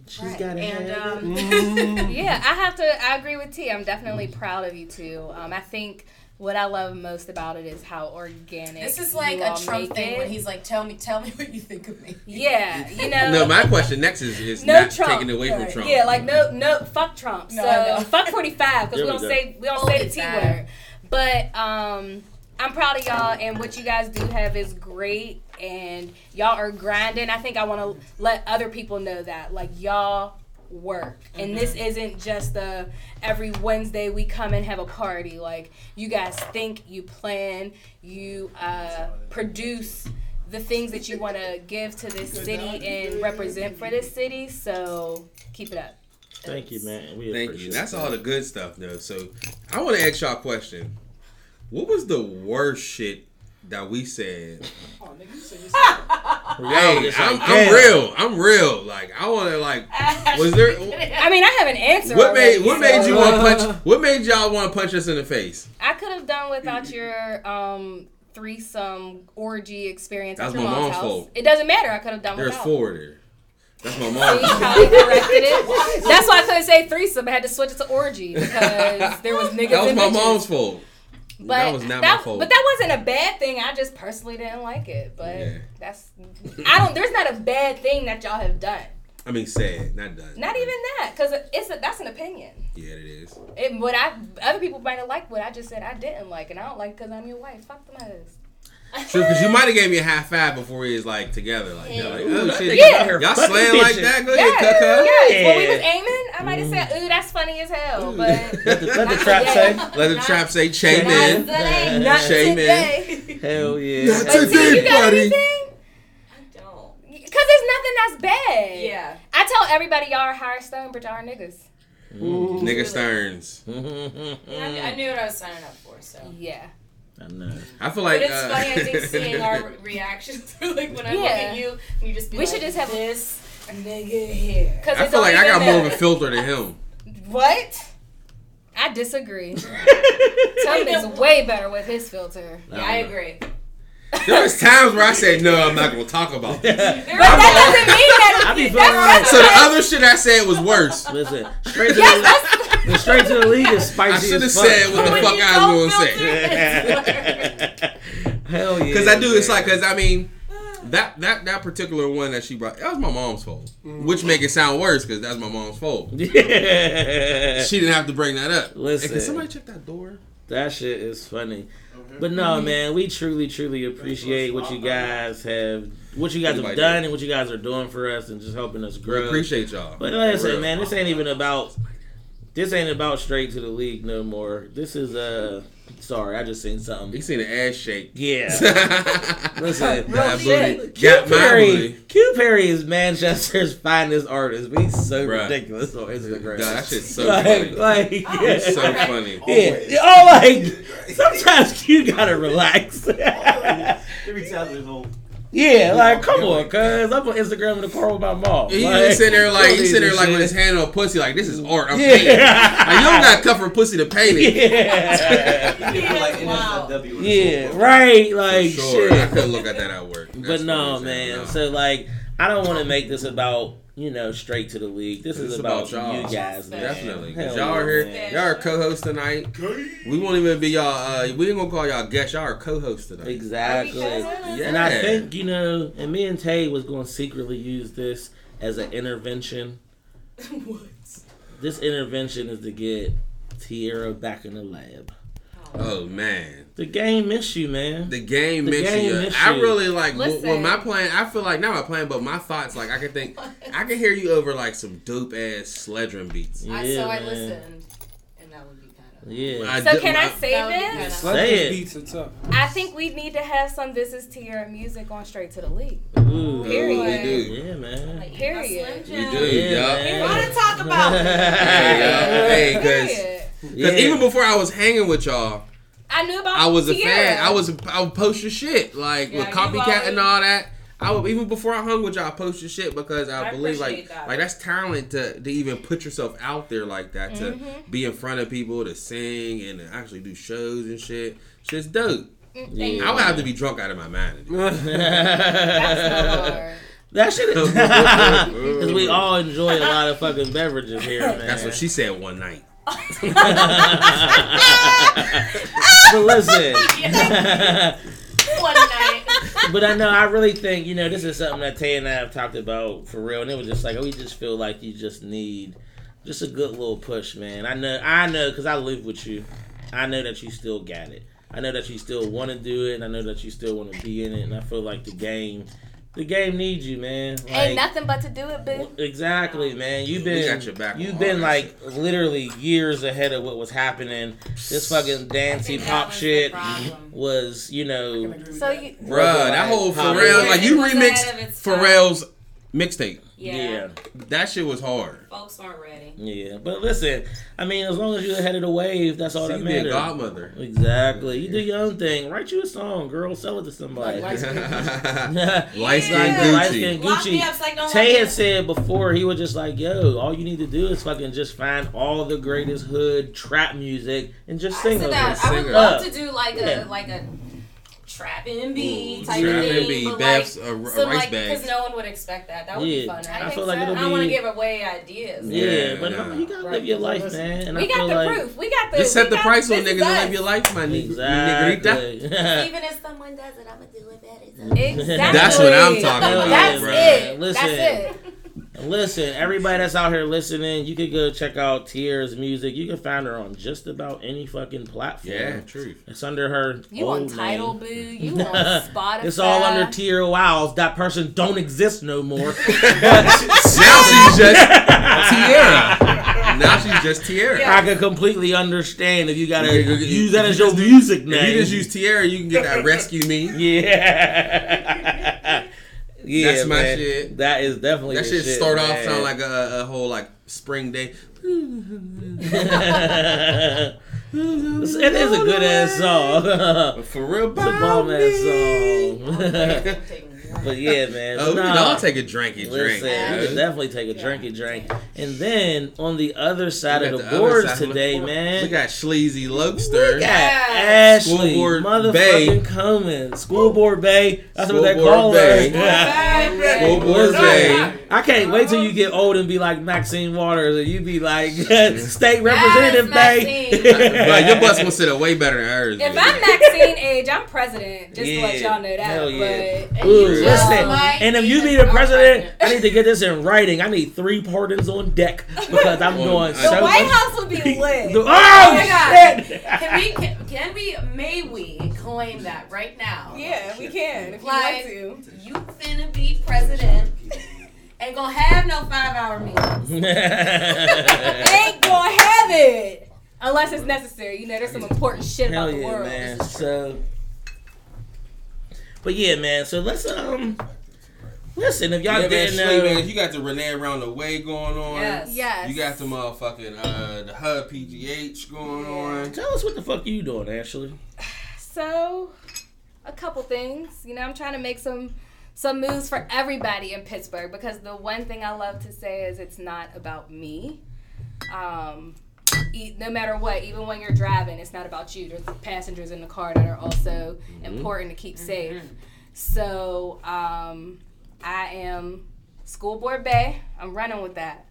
She's Right. got it. And um, [laughs] [laughs] yeah, I have to. I agree with T. I'm definitely proud of you too. Um, I think what I love most about it is how organic. this is like you a all Trump thing it. when he's like, "Tell me, tell me what you think of me." Yeah, [laughs] you know. No, my question next is, is no not Trump. taking away from Trump. Yeah, like no, no, fuck Trump. No, so fuck forty five because we we don't go. say we don't Oh, say the t word. But um, I'm proud of y'all, and what you guys do have is great, and y'all are grinding. I think I want to let other people know that, like y'all work, and this isn't just a every Wednesday we come and have a party. Like you guys think, you plan, you uh, produce the things that you want to give to this city and represent for this city. So keep it up. Thank you, man. We Thank you. That's that. all the good stuff, though. So I want to ask y'all a question. What was the worst shit that we said? [laughs] Oh, nigga, you said [laughs] Hey, I'm, I'm real. I'm real. Like I want to like. [laughs] Was there? I mean, I have an answer. What made already, What made you want to punch? What made y'all want to punch us in the face? I could have done without your um threesome orgy experience That's at your my mom's mom's house. fault. It doesn't matter. I could have done There's without. four there. That's my See mom. how they corrected it? That's why I couldn't say threesome. I had to switch it to orgy because there was niggas That was my bitches. mom's fault. But that was not that, my fault. But that wasn't a bad thing. I just personally didn't like it. But Yeah. that's I don't. There's not a bad thing that y'all have done. I mean, sad, not done. Not even that, because it's a, that's an opinion. Yeah, it is. It, what I other people might have liked what I just said I didn't like, and I don't like because I'm your wife. Fuck them hoes. True, because you might have gave me a half five before we was like together, like, you know, like oh, Ooh, oh that shit, nigga out here y'all fucking slaying like that? Go Yes, ahead, cuh yes. When we was aiming, I might have said, "Ooh, that's funny as hell," but [laughs] Let the, let the trap today. say. Let the trap say chame Not in. today. not Shame in. Hell yeah. Not But today. T, you got buddy. anything? I don't. Because there's nothing that's bad. Yeah. I tell everybody y'all are higher stone, but y'all are niggas. Nigga Stearns. [laughs] Yeah, I, I knew what I was signing up for. So. Yeah. I know. I feel But like it's uh, funny, I think, [laughs] seeing our re- reactions. [laughs] like when I look Yeah. at you, and you just be We like, should just have- this nigga here. Cause I it feel like I got more of a filter than him. What? I disagree. [laughs] Tim is way better with his filter. Yeah, I agree. There was times where I said, "No, I'm not gonna talk about this." But that doesn't mean that. I be It, feeling like- So the other shit I said was worse. Listen, straight to yes, the straight to the league is spicy. I should have said what the When fuck I was gonna say. [laughs] Hell yeah. Because I do. It's like, because I mean, that that that particular one that she brought, that was my mom's fault. Which make it sound worse because that's my mom's fault. [laughs] Yeah. She didn't have to bring that up. Listen. Hey, can somebody check that door? That shit is funny. But no, man, we truly, truly appreciate what you guys have, what you guys have Anybody done, did. and what you guys are doing for us, and just helping us We grow. appreciate y'all. But like I For said, man, this ain't even about. This ain't about straight to the league no more. This is uh, sorry, I just seen something. You seen the ass shake. Yeah. [laughs] Listen, That shit. booty. Q Got my Perry, booty. Q Perry is Manchester's [laughs] finest artist. But he's so Bruh. ridiculous on Instagram. Nah, that shit's so like, [laughs] funny. like, Oh, yeah. It's so funny. Yeah. Oh, like sometimes you gotta relax. Every time it's home. Yeah, like come on, cuz I'm on Instagram in the car with my mom. He like, just sitting there like he sitting there like shit. with his hand on pussy like this is art. I'm [laughs] Yeah. painting. Like, you don't got to cover pussy to paint it. Yeah. You feel like Wow. NSFW with yeah, soul. right. For Like sure. I couldn't look at that at work. But no, what I'm saying, man. no. So like, I don't want to make this about you know straight to the league. This is It's about, about y'all. you guys, man. Definitely. Cause Hell y'all are here. man. Y'all are co-hosts tonight. We won't even be y'all. Uh, we ain't gonna call y'all guests. Y'all are co-hosts tonight. Exactly. Yeah. And I think, you know, and me and Tay was going to secretly use this as an intervention. [laughs] what? This intervention is to get Tierra back in the lab. Oh man, The game miss you, man. the game The missed game you. missed I you. really like when, Listen. when my plan. I feel like not my plan, but my thoughts. Like I can think, [laughs] I can hear you over like some dope ass sledge drum beats. Yeah, I, so I man. listened, and that would be kind of. Yeah. I So do- can I I- say That would be this? kinda- Say it. beats are tough. I think we need to have some This Is Tierra music on Straight to the League. Ooh. Period. We do. Yeah, man. Like, Period. We do. Yeah, yup. man. Want to talk about? [laughs] Hey, yo. Hey, cause Yeah. Because even before I was hanging with y'all, I knew about I was a Tierra. fan. I was I would post your shit like with Yeah, you copycat and all that. I would even before I hung with y'all, I post your shit because I, I believe like that. like that's talent to, to even put yourself out there like that to Mm-hmm. be in front of people to sing and to actually do shows and shit. Shit's dope. Yeah. I would have to be drunk out of my mind. [laughs] that. That's so hard. That shit is [laughs] because we [laughs] all enjoy a lot of fucking beverages here, man. That's what she said one night. But listen, [laughs] [laughs] One night. but I know I really think you know this is something that Tay and I have talked about for real, and it was just like we just feel like you just need just a good little push, man. I know, I know, because I live with you. I know that you still got it. I know that you still want to do it, and I know that you still want to be in it. And I feel like the game, the game needs you, man. Like, Ain't nothing but to do it, boo. Exactly, man. You've been got your back you've been that like literally years ahead of what was happening. This fucking dancey pop was shit was, you know, So you, Bruh, that whole Pop- Pharrell, like you It was ahead of remixed its. Pharrell's mixtape. Yeah. yeah, That shit was hard. Folks weren't ready. yeah. But listen, I mean, as long as you're ahead of the wave, that's all So that you be a matters. godmother. Exactly. You do your own thing. Write you a song, girl. Sell it to somebody. Like Light [laughs] [laughs] Light skin Yeah. Gucci. Lock me Gucci. up so I don't Tay had said before he was just like, "Yo, all you need to do is fucking just find all the greatest hood trap music and just I sing that. it." I would love to do like a like a trap and B type Trap of thing. and B, but Beth's, like, a- a some, rice like, bags. Because no one would expect that. That would Yeah. be fun. I I, feel like so. it'll be, I don't want to give away ideas. Yeah, Yeah, but no, you gotta Right, live your life, listen. man. And we I got feel the like proof. We got the. Just set the price on niggas and us. live your life, my nigga. exactly. [laughs] Even if someone does it, I'm gonna do it better. Exactly. That's what I'm talking about, That's it. Listen. That's it. Listen, everybody that's out here listening, you could go check out Tears music. You can find her on just about any fucking platform. Yeah, truth. It's under her. You old on Title, boo? You [laughs] on Spotify? It's all under Tier Wows. That person don't exist no more. [laughs] [laughs] Now she's just Tierra. Now she's just Tierra. I can completely understand if you gotta You- you- use that as your music name. If you just use Tierra, you can get that rescue me. yeah. Yeah, That's my man. shit. That is definitely That the shit shit start off sound like a, a whole like spring day. it is a good ass song. But [laughs] for real, It's a bomb ass song. [laughs] but yeah, man. Oh, we Nah. can all take a drinky drink. Listen, we man. can definitely take a drinky drink. And then on the other side of the, the boards side of the today, board. man. We got Sleazy Lokester. We got Ashley, Schoolboard motherfucking Bay. Comans, School Board Bay. That's what they call Bay. her. Schoolboard Bay. I can't wait till you get old and be like Maxine Waters, and you be like [laughs] state representative, Maxine. babe. but your bus will sit up way better than hers. If dude. I'm Maxine age, I'm president. Just to let y'all know that. Hell yeah. But Ooh, you listen, just might and if you the be the president, president. I need to get this in writing. I need three pardons on deck because I'm [laughs] Well, doing the so [laughs] the White much- House would be lit. The- oh, my God. shit! Can we, [laughs] can, can we, may we claim that right now? Yeah, we can if you Like- want to. You finna be president. Ain't gonna have no five hour meetings. Ain't gonna have it unless it's necessary. You know, there's some important shit Hell about the yeah, world. man. So, but yeah, man. So let's um, listen. If y'all yeah, didn't know, man, you got the Renee around the way going on. Yes. Yes. You got the motherfucking uh the Hub PGH going on. tell us what the fuck you doing, Ashley. [sighs] So, a couple things. You know, I'm trying to make some some moves for everybody in Pittsburgh because the one thing I love to say is it's not about me. Um, no matter what, even when you're driving, it's not about you. There's passengers in the car that are also important to keep safe. So, um, I am School Board Bay. I'm running with that.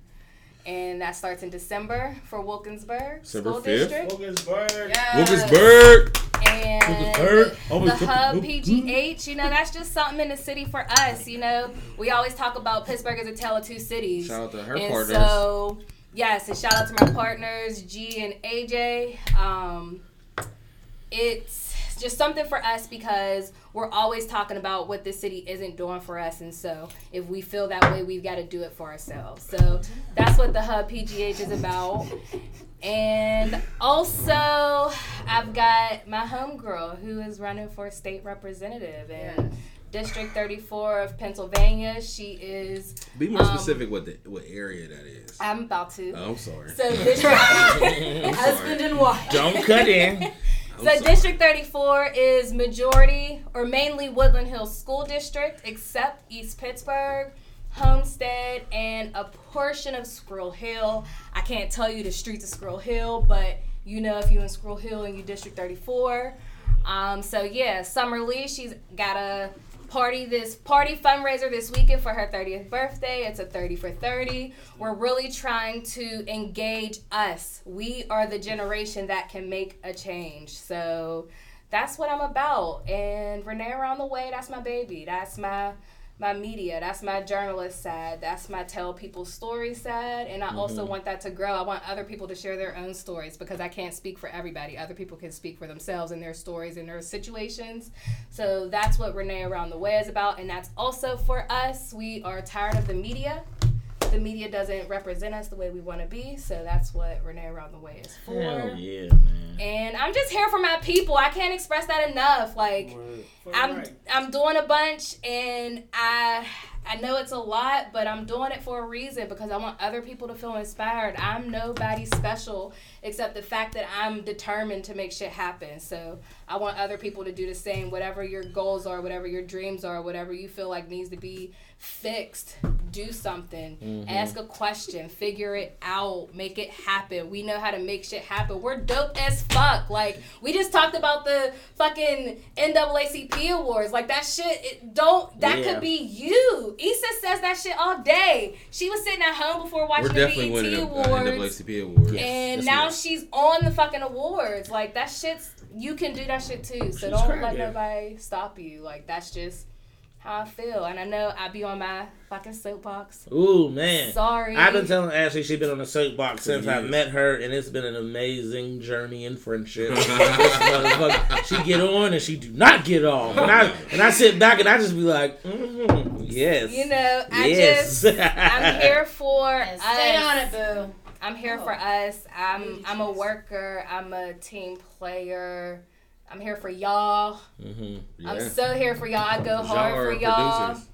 And that starts in December for Wilkinsburg December School 5th? District. Wilkinsburg. Yes. Wilkinsburg. And Bird. the Hub PGH, you know, that's just something in the city for us. You know, we always talk about Pittsburgh as a tale of two cities. Shout out to her and partners. so, yes, and shout out to my partners, G and AJ. Um, it's just something for us because we're always talking about what the city isn't doing for us. And so, if we feel that way, we've got to do it for ourselves. So, that's what the Hub PGH is about. And also, I've got my homegirl who is running for state representative in District 34 of Pennsylvania. She is. Be more Um, specific what the what area that is. I'm about to. Oh, I'm sorry. So District, [laughs] I'm [laughs] Husband sorry. and wife. Don't cut in. [laughs] I'm so sorry. District 34 is majority or mainly Woodland Hills School District, except East Pittsburgh, Homestead, and a portion of Squirrel Hill. I can't tell you the streets of Squirrel Hill, but you know if you're in Squirrel Hill and you District 34. Um, so yeah, Summer Lee, she's got a party this party fundraiser this weekend for her 30th birthday. It's a 30 for 30. We're really trying to engage us. We are the generation that can make a change. So that's what I'm about. And Renee around the way, that's my baby. That's my my media. That's my journalist side. That's my tell people stories side. And I also mm-hmm. want that to grow. I want other people to share their own stories because I can't speak for everybody. Other people can speak for themselves and their stories and their situations. So that's what Renee Around the Way is about. And that's also for us. We are tired of the media. The media doesn't represent us the way we want to be. So that's what Renee Around the Way is for. Hell yeah, man. And I'm just here for my people. I can't express that enough. Like, I'm Right. I'm doing a bunch and I I know it's a lot, but I'm doing it for a reason because I want other people to feel inspired. I'm nobody special except the fact that I'm determined to make shit happen. So I want other people to do the same. Whatever your goals are, whatever your dreams are, whatever you feel like needs to be fixed, do something. Ask a question, figure it out, make it happen. We know how to make shit happen. We're dope as fuck. Like we just talked about the fucking NAACP awards. Like that shit it don't that Yeah. could be you. Issa says that shit all day. She was sitting at home before watching We're the BET uh, awards. NAACP awards. And now she's on the fucking awards. Like that shit's you can do that shit too. So She's don't let nobody stop you. Like that's just how I feel. And I know I'd be on my fucking soapbox. Ooh man. Sorry. I've been telling Ashley she's been on the soapbox since I met her, and it's been an amazing journey in friendship. [laughs] She get on and she do not get off, and I and I sit back and I just be like, mm, yes, You know, I yes. just I'm [laughs] here for And stay on it, boo. I'm here for us. I'm I'm a worker. I'm a team player. I'm here for y'all. Mhm. I'm so here for y'all. I go Y'all hard for y'all. producers.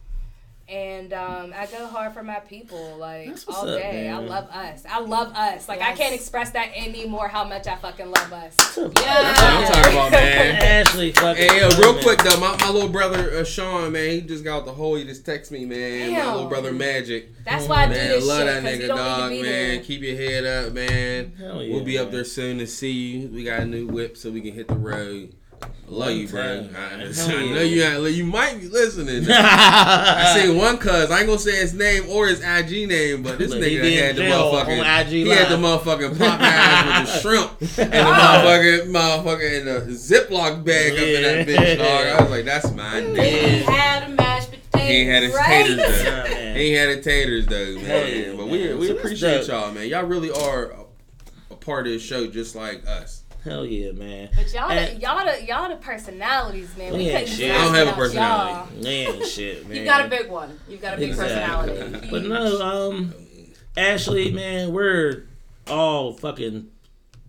And um, I go hard for my people, like That's what's all up, day. I love us. I love us. Like I can't express that anymore. How much I fucking love us. That's what I'm talking about, man. Ashley, fucking. Hey, yo, real man. quick though, my, my little brother uh, Sean, man, he just got out the hole. He just texted me, man. My little brother Magic. That's why I do this love shit that because you nigga, dog, need to be man. there. Keep your head up, man. Hell yeah, we'll be up there soon to see you. We got a new whip so we can hit the road. I love you, bro. I, time. I know you. ain't- You might be listening. [laughs] I seen one cuz I ain't gonna say his name or his IG name, but this Look, he nigga had the motherfucking IG he had the Live. motherfucking Popeyes with the shrimp [laughs] and the motherfucking motherfucking in the Ziploc bag up in that bitch, dog. I was like, that's my He nigga. had a mashed potato. He ain't had his right? taters though. [laughs] man. He ain't had his taters though, man. Hell yeah, but we man. we So appreciate dope. y'all, man. Y'all really are a, a part of this show, just like us. Hell yeah, man. But y'all, And- the, y'all, the, y'all the personalities, man. We We ain't couldn't shit. do I don't have a without personality. Man, shit, man. You got a big one. You've got a big Exactly. personality. But no, um, Ashley, man, we're all fucking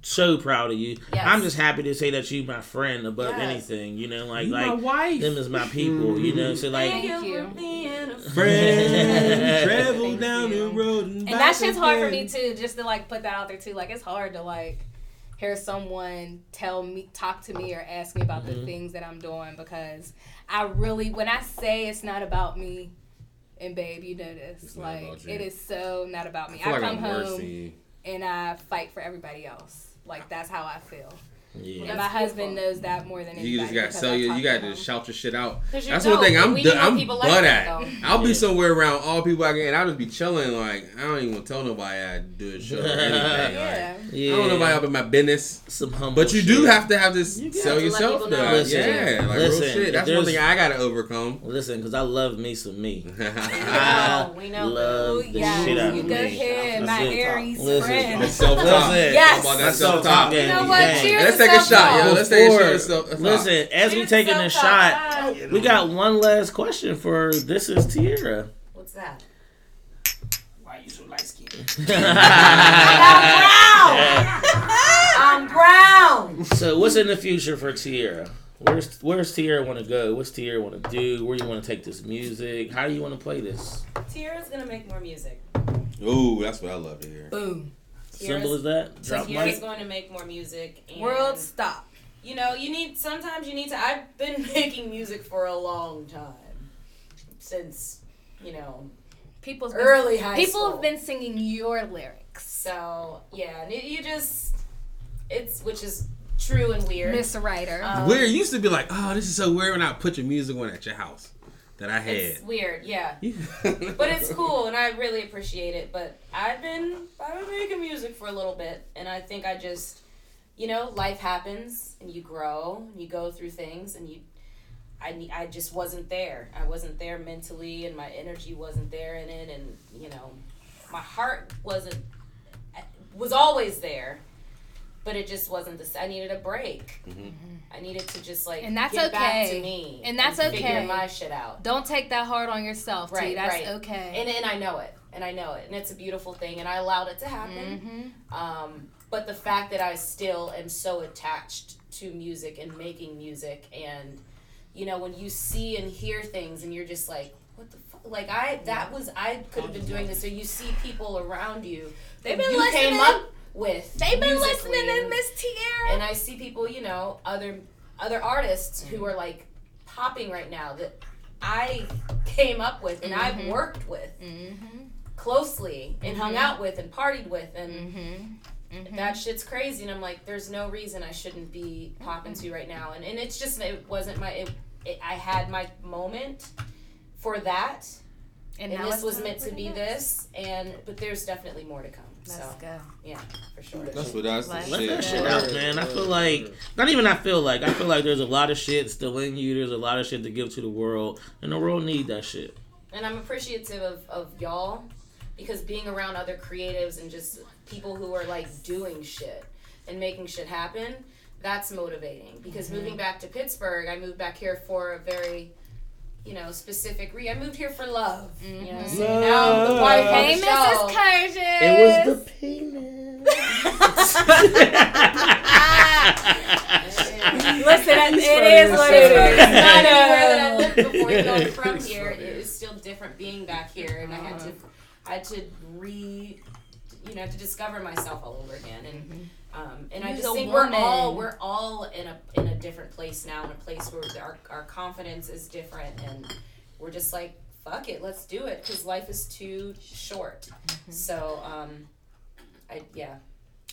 so proud of you. Yes. I'm just happy to say that you my friend above Yes. anything. You know, like You my like wife. them is my people. You know, so like. Thank you. for being a [laughs] Friend, [laughs] travel Thank down you. the road and, And back that shit's hard for me too, just to like put that out there too. Like it's hard to like hear someone tell me, talk to me, or ask me about the things that I'm doing because I really, when I say it's not about me, and babe, you know this, like it is so not about me. I I, like come home and I fight for everybody else. Like that's how I feel. Yeah. And my husband knows that more than anybody. You just got to sell I you. You got to to him. shout your shit out. you're That's one thing I'm we d- need more I'm butt like at. though. I'll be somewhere around all people I get, and I'll just be chilling. Like I don't even tell nobody I do a show or anything. [laughs] Like, Yeah. Yeah. I don't know nobody up in my business. Some humble But you do shit. have to have this You sell yourself though. Listen, yeah, like listen, real shit. That's one thing I gotta overcome. Listen, because I love me some me. [laughs] know, I we know. love the yes, shit out of me. you go ahead, my it. Aries Listen, friend. That self talk. Yes. That's self self-talk You know what? Cheers Let's to take a shot, self-talk. yo. Let's take a shot. of Listen, as we Cheers taking to a shot, we got one last question for this is Tierra. What's that? Why you so light skinned? [laughs] I'm brown. I'm brown! So what's in the future for Tierra? Where's Where's Tierra want to go? What's Tierra want to do? Where you want to take this music? How do you want to play this? Tiara's gonna make more music. Ooh, that's what I love to hear. Boom. Simple as that. Drop Tiara's mic. going to make more music. And, World stop. You know, you need. Sometimes you need to. I've been [laughs] making music for a long time, since you know People's early high People school. have been singing your lyrics. So yeah, you just it's which is true and weird. Miss Writer. Um, Weird. Used to be like, oh, this is so weird when I put your music on at your house that I It's had. weird, yeah. [laughs] But it's cool, and I really appreciate it. But I've been I've been making music for a little bit, and I think I just, you know, life happens, and you grow, and you go through things, and you, I I just wasn't there. I wasn't there mentally, and my energy wasn't there in it, and you know, my heart wasn't eh, was always there, but it just wasn't the. I needed a break. I needed to just like And that's get back to okay. me, And that's figure okay. my shit out. Don't take that hard on yourself, T. Right, That's right. okay. And and I know it, and I know it, and it's a beautiful thing, and I allowed it to happen. hmm Um, but the fact that I still am so attached to music and making music, and you know, when you see and hear things, and you're just like, what the fuck? Like I, that was I could have been doing this. So you see people around you. They've been you came listening. up with. They've been listening to and- Miss Tierra. and I see people, you know, other other artists who are like popping right now that I came up with and I've Mhm. worked with mm-hmm. closely and hung Mhm. out with and partied with and Mm-hmm. Mm-hmm. that shit's crazy and I'm like there's no reason I shouldn't be popping to right now and, and it's just it wasn't my it, it, I had my moment for that and, now this was meant to be this and but there's definitely more to come Let's so go. yeah for sure That's what that's the Let's shit. that shit out, man. I feel like not even I feel like I feel like there's a lot of shit still in you. There's a lot of shit to give to the world, and the world need that shit. and I'm appreciative of, of y'all because being around other creatives and just people who are like doing shit and making shit happen, that's motivating. Because mm-hmm. moving back to Pittsburgh, I moved back here for a very, you know, specific re. I moved here for love. You know, mm-hmm. what I'm now I'm the wife Hey, of the Mrs. show. Curtis. It was the penis. [laughs] [laughs] Listen, it is what it is. Not anywhere that I lived before. You [laughs] know, from here. It is still different being back here, and I had to, I had to re, you know, to discover myself all over again, and um, and I just think we're all we're all in a in a different place now, in a place where our our confidence is different, and we're just like fuck it, let's do it, because life is too short. So um, I yeah.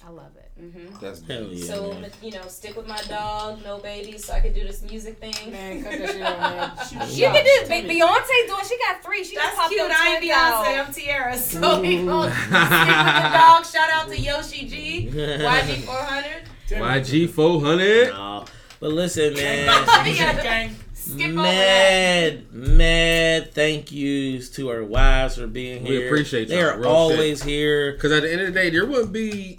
I love it. Mm-hmm. That's Hell yeah. So man. you know, stick with my dog, no babies, so I can do this music thing. Man, [laughs] cut that shit out, man. [laughs] Shoot You can do Be- Beyonce doing. She got three. She just That's popped cute. them I ain't. Beyonce. I'm Tiara. So we gonna [laughs] stick with the dog. Shout out to Yoshi G, YG 400. YG 400. No. But listen, man. Yeah. Skip over that. mad, mad thank yous to our wives for being We here. We appreciate They y'all, are real always here. Because at the end of the day, there wouldn't be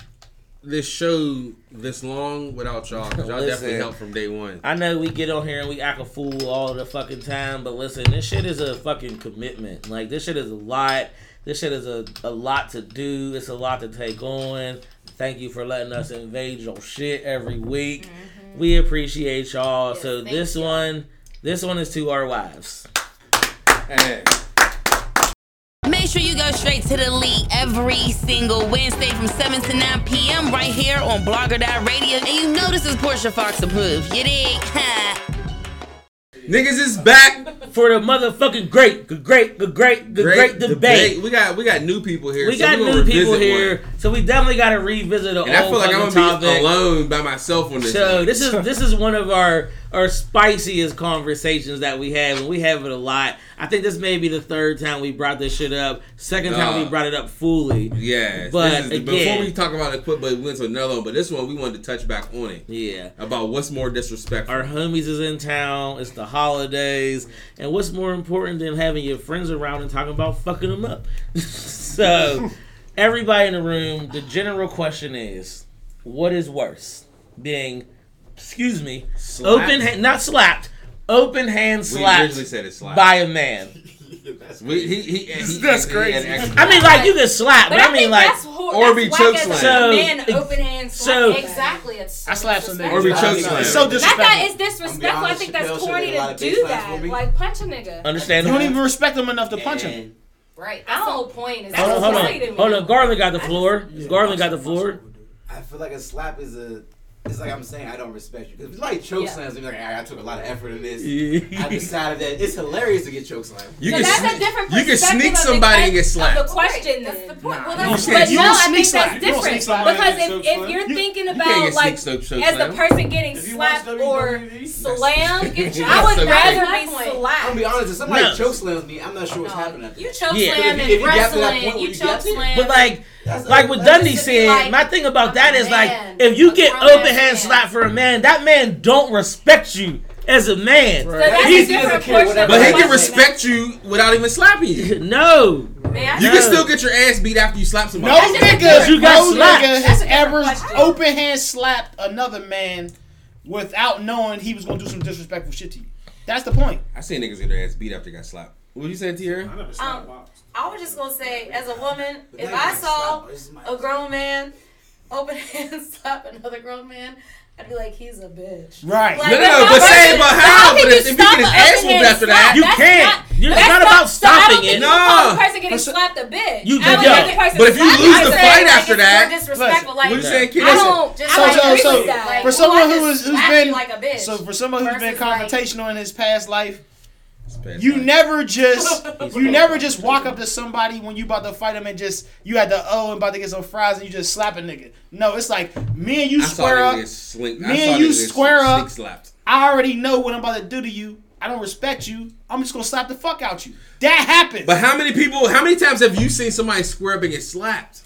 this show this long without y'all. 'cause y'all Listen. definitely helped from day one. I know we get on here and we act a fool all the fucking time, but listen, this shit is a fucking commitment. Like this shit is a lot. This shit is a, a lot to do. It's a lot to take on. Thank you for letting us invade your shit every week. Mm-hmm. We appreciate y'all. Yes, so this y'all. one, this one is to our wives. Hey. Make you go straight to the league every single Wednesday from 7 to 9 p.m. right here on Blogger Radio. And you know this is Portia Fox approved. You dig? Niggas is back. For the motherfucking great, good great, good great, good great, debate. We got we got new people here. We so got we new people here, one. so we definitely got to revisit an And I old feel like I'm fucking gonna be alone by myself on this. So one. this is this is one of our our spiciest conversations that we have, and we have it a lot. I think this may be the third time we brought this shit up. Second time we brought it up fully. yeah. but the- before we talk about it, quick, but we went to another one. But this one we wanted to touch back on it Yeah. about what's more disrespectful. Our homies is in town. It's the holidays, and what's more important than having your friends around and talking about fucking them up? [laughs] so, everybody in the room, the general question is, what is worse, being, excuse me, Slapped? open hand, not slapped, open hand slapped originally said it's slapped. by a man? We, he, he, he, That's he- crazy. He I mean, like you can slap, but, But I, mean, like that's hor- or be choke slam. So- man open hand so- Exactly. It's I slapped some niggas. Or be disrespectful. choke slam. It's so disrespectful. that it's disrespectful. I think that's corny have a lot to do big slaps for that. Like punch a nigga. understand? You don't even respect him enough to punch him. Right. That's the whole point. Is Hold on, that's hold corny on, hold on. Garland got the floor. Garland got the floor. I feel like a slap is a. It's like I'm saying I don't respect you. Because if somebody choke Yeah. slams like I, I took a lot of effort in this. [laughs] I decided that it's hilarious to get choke slammed. You So can that's sneak, a different you can sneak somebody and get slapped. The question, That's the point. Nah. Well, You that's can't- But you no, I sneak think slap. that's different sneak because if, if you're thinking You can't about get like sneak choke as the person getting If you slapped or slammed, Get I would rather slam. be I'm gonna be slapped. honest. If somebody choke slams me, I'm not sure what's No, happening. You choke Yeah. slam If and you get to that point wrestling. where You you choke slam. But like, That's like what Dundee just to be said, like, my thing about I'm that a is like, if you get open hand man. slapped for a man, that man don't respect you as a man. So that's He's- a different doesn't care portion whatever of But he can respect you without even slapping you. [laughs] No, Man, You No. can still get your ass beat after you slap somebody. No That's nigga, You got no slapped. nigga has ever question. open hand slapped another man without knowing he was gonna do some disrespectful shit to you. That's the point. I seen niggas get their ass beat after they got slapped. What you saying, Tierra? I never Um, I was just gonna say, as a woman, if I saw slap, it's my- a grown man open [laughs] hand slap another grown man, I'd be like, he's a bitch. Right. Like, No, no, no, but say person- about how, can but you if- if he get his an ass open whooped hand after that, you can't. You're- it's not about so I don't stopping think it. you call No. the person getting For some- slapped a bitch. You- I would yo, the person but if you lose I'm the saying, fight like, after it's that- more disrespectful. Like, What you saying, kid? I don't. Just, So- I so- so, that. For someone I who just is- who's slapped been- like a bitch. So for someone who's been confrontational in his past life, It's you bad. never just [laughs] you never just walk up to somebody when you about to fight them and just you had the oh and about to get some fries and you just slap a nigga. No, it's like me and you I square up. get Me and you square up. I already know what I'm about to do to you. I don't respect you. I'm just gonna slap the fuck out you. That happens. But how many people? How many times have you seen somebody square up and get slapped?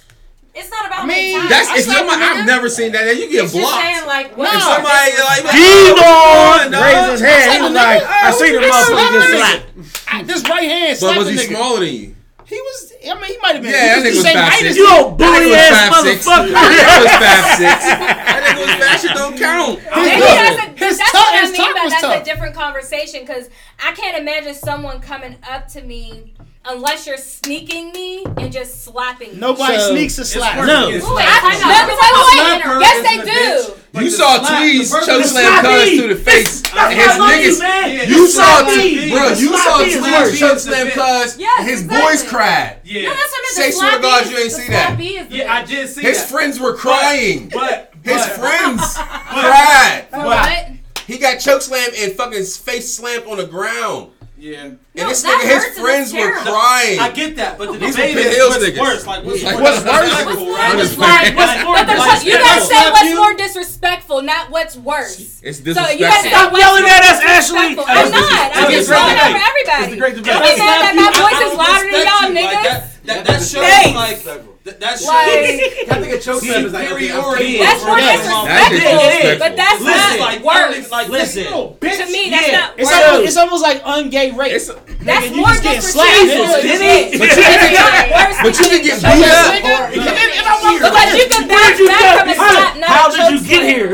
It's not about I mean, mentality. That's I if slapped somebody. a I've never seen that. You get It's just blocked. saying, like, No. what If somebody like, Ding "Oh, dong! come on, Raised his hand. He was like, I see the Slapping motherfucker get nigga. slapped. This right hand But was he smaller than you? He was. I mean, he might have been. Yeah, that nigga was same five six. You you. old That bully ass five motherfucker. That was five six. That nigga was fast. Shit don't count. Maybe His- that's, a, his that's tongue- what I mean by that's a different conversation because I can't imagine someone coming up to me unless you're sneaking me and just slapping me. Nobody So- sneaks a slap. No. Ooh, I, I know. Let me tell you what, Yes, they do. You saw Tweez choke slam cuz to the face, That's and his niggas. man. You saw, slap me. Bro. You saw me. Tweez choke slam cuz, Yes, his exactly. boys cried. No, Yeah, that's what I meant. Say the swear to slappy God you ain't see that. slappy is the yeah, I did see His friends were crying. But, His but, friends [laughs] cried. For what? He got choke slammed and fucking face slammed on the ground. Yeah. And No, this nigga, his friends were crying. I get that, but the These debate is Hills what's niggas. worse. Like, what's, Like, what's what's worse? worse? Right? I'm It's just like. What's more like, you gotta say what's more disrespectful, not what's worse. It's disrespectful. So you gotta Stop yelling at us, Ashley. It's I'm not. I'm it's just the great over everybody. It's the great Don't be mad that my voice is louder than y'all Like, niggas. that, that, that shows like that, that shows Like, [laughs] I think a choke slam is like okay, I'm That's of more running That's disrespectful. disrespectful. But that's Listen, not like worse. like Listen. To me, that's Yeah. not It's worse. almost, it's almost like ungay rape. It's, That's Nigga, you more just getting disrespectful. nigga. than But you can get- not worse but you can get So beat this up. nigga- If I'm a- Because you [laughs] can bounce back from a slap, not How did you get here?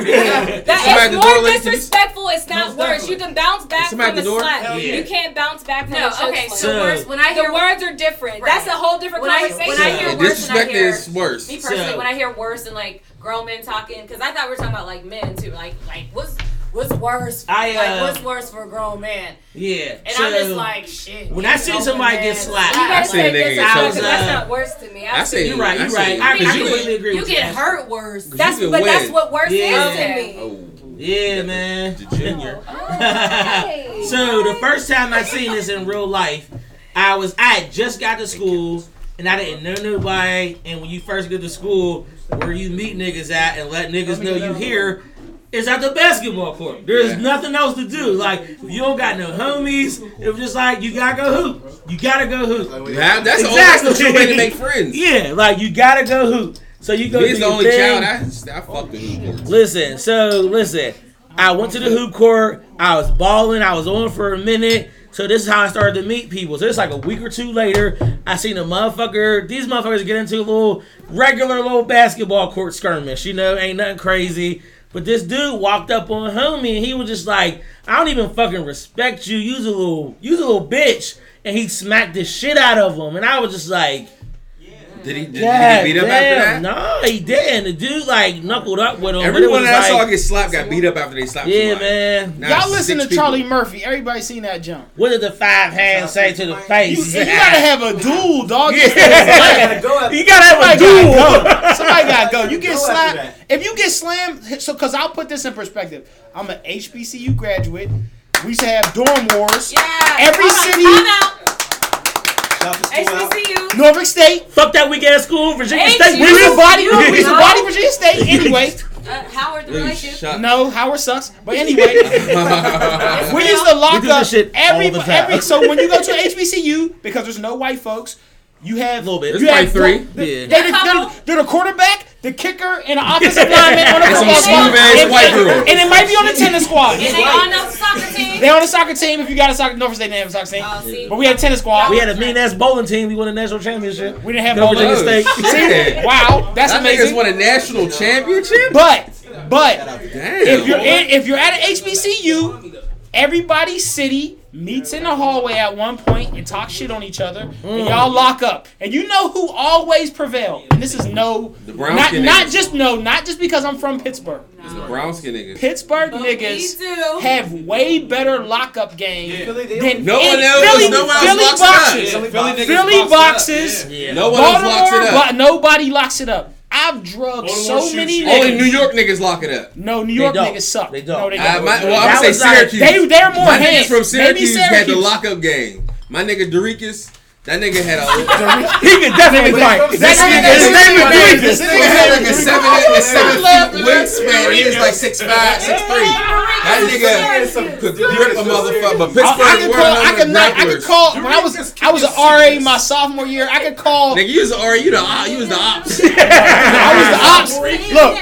That Somebody at is the more disrespectful. It's not worse. You can bounce back from a slap. You can't bounce back from a choke okay, slam. so So- when I the hear words are different. That's a whole different when I conversation. when I hear Yeah, worse and I disrespect hear is worse. Me personally, So- when I hear worse and like grown men talking, because I thought we were talking about like men too. Like like what's what's worse? I, like uh, what's worse for a grown man? Yeah. And so, I'm just like shit. when I see somebody get slapped, You I gotta seen a say nigga get disrespectful, choked 'cause that's not worse to me. I I've seen- seen You're right. You're right. I I, mean, I you- completely agree You with get you. hurt worse. That's You can but that's what worse Yeah. is to me. Oh, Yeah, man. the junior. [laughs] so the first time I seen this in real life, I was I had just got to school and I didn't know nobody. And when you first get to school, where you meet niggas at and let niggas know you here. Is at the basketball court. There's Yeah. nothing else to do. Like if you don't got no homies, it was just like you gotta go hoop. You gotta go hoop. You have- that's the only that's way to make [laughs] friends. Yeah, like you gotta go hoop. So you go. Me do is the only thing. child. I, I fucked the hoop boards. Listen, so listen. I went to the hoop court. I was balling. I was on for a minute. So this is how I started to meet people. So it's like a week or two later. I seen a motherfucker. These motherfuckers get into a little regular little basketball court skirmish. You know, ain't nothing crazy. But this dude walked up on homie and he was just like, "I don't even fucking respect you. You's a little, you's a little bitch." And he smacked the shit out of him. And I was just like. Did he, did, God did he beat up damn, after that? No, he didn't. The dude like knuckled up with him. but it Everyone that I saw like- get slapped got beat up after they slapped Yeah, somebody. man. Now Y'all listen to people. Charlie Murphy. Everybody seen that jump. What did the five hands say to the face? you gotta have a duel, dog. You Yeah. [laughs] Go You gotta have a Somebody duel. gotta go. Somebody gotta go. You get slapped. If you get slammed, so because I'll put this in perspective. I'm an HBCU graduate. We used to have dorm wars. Yeah. Every Hold on, city- time out. Shout the school out. HBCU. Norfolk State. Fuck that weak ass school, Virginia H- State. We used to body. You We used to body Virginia State. [laughs] Anyway, Uh, Howard the Ooh, relationship. no, Howard sucks. But anyway, [laughs] we used to lock We up shit every all the every. So when you go to HBCU, because there's no white folks, you have A little bit. There's You probably have three. the- Yeah. They, they're, they're the quarterback, the kicker, and the offensive [laughs] lineman on the And some football squad. And- and- And it might be on the tennis [laughs] squad. And they on the soccer team. They on the soccer team. If you got a soccer, Norfolk State didn't have a soccer team. Oh, see. But we had a tennis squad. We had a mean ass bowling team. We won a national championship. We didn't have Go bowling. Virginia State. shit. Wow, that's That niggas amazing. won a national championship? But but Damn. if you're in, if you're at an HBCU, everybody's city meets in the hallway at one point and talk shit on each other, Mm. and y'all lock up. And you know who always prevail. And this is no, The brown not skin not niggas. just no, not just because I'm from Pittsburgh. It's the brown skin niggas. Pittsburgh Me niggas have way better lockup game Philly, they than No one else- Philly, no one else Philly locks it up. boxes. Philly boxes. Philly boxes. Yeah. No one else locks it up. but nobody locks it up. I've drugged Baltimore so shoots many niggas. Only New York niggas lock it up. No, New York niggas suck. They don't. No, they Uh, don't. my, well, I'm That gonna was say like- Syracuse. They they're more my hands. niggas from Maybe Syracuse had the Syracuse. lockup game. My nigga Dorikus, that nigga had a. [laughs] He could definitely fight. This That nigga, nigga- his name is Dorikus. This nigga had like a seven, a seven feet wingspan. He is like six five, six three. That nigga could grip a motherfucker. But I, Pittsburgh I could were call. one I of could the not. I could grapplers. call when I was. I was an RA my sophomore year. I could call. Nigga, you was the R, you the op, you was the ops. [laughs] I was the ops. Look,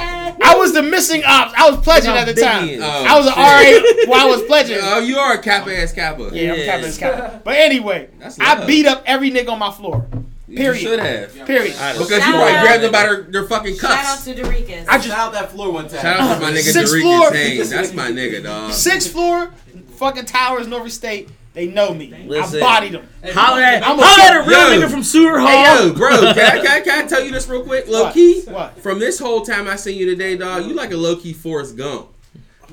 I was the missing ops. I was pledging at the time. Oh, I was an oh, shit. RA while I was pledging. Oh, you are a kappa ass kappa. Yeah, I'm Yeah. Captain Scott. But anyway, I beat up every nigga on my floor. You Period. should have. Period. Because Shout you probably grabbed them by their, their fucking Shout out to Dorikas. I just Shout out that floor one time. Shout out to my uh, nigga Sixth floor. That's my nigga, dog. sixth floor, fucking towers, Norfolk State. They know me. Listen. I bodied them. Holler at, I'm a- holler at a real Yo. nigga from Sewer Hall. Hey yo, bro, can I, can, I, can I tell you this real quick, low What? key? What? From this whole time I seen you today, dog, you like a low key Forrest Gump.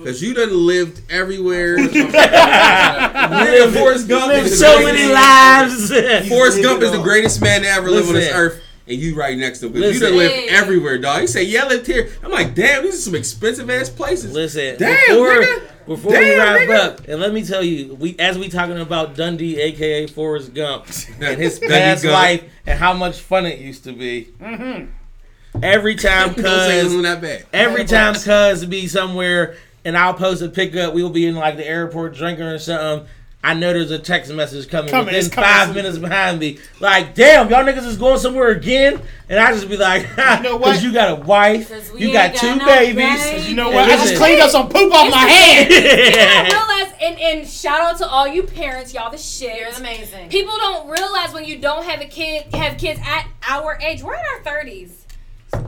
Cause you done lived everywhere. [laughs] Nigga, Forrest Gump is so many lives. [laughs] Forrest Gump is the greatest man to ever live on this earth. And you right next to him. 'Cause You Listen. done lived Hey. everywhere, dog. You say, yeah, I lived here. I'm like, damn, these are some expensive ass places. Listen, Damn, before nigga. Before we Damn, wrap nigga. up, and let me tell you, we as we talking about Dundee, aka Forrest Gump, [laughs] and his past life and how much fun it used to be. Mm-hmm. Every time, [laughs] cuz wasn't that bad. every time, cuz be somewhere, and I'll post a pickup. We'll be in like the airport drinking or something. I know there's a text message coming, Coming, within coming five soon. minutes behind me. Like, damn, y'all niggas is going somewhere again, and I just be like, [laughs] You know what? Because you got a wife, you got got two no babies. babies. You know what? I just cleaned up some poop off my hand. People [laughs] don't realize, and, and shout out to all you parents, y'all the shit. You're amazing. People don't realize when you don't have a kid, have kids at our age. We're in our thirties.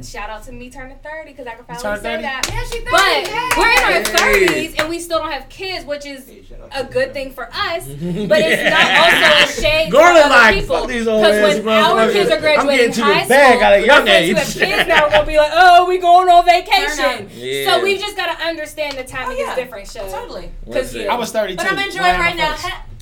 Shout out to me turning thirty because I can finally say 30? that. Yeah, she But thirty. we're in our Hey. thirties and we still don't have kids, which is a good thing for us. [laughs] But it's not also a shame for other people. these old Because ass when our motherfuckers. kids are I'm graduating to high bag school, at a young our kids age. have kids now are gonna be like, oh, we going on vacation. Yeah. So we've just gotta understand the timing Oh, yeah. is different. Show Totally. Because I was 32. But I'm enjoying right now.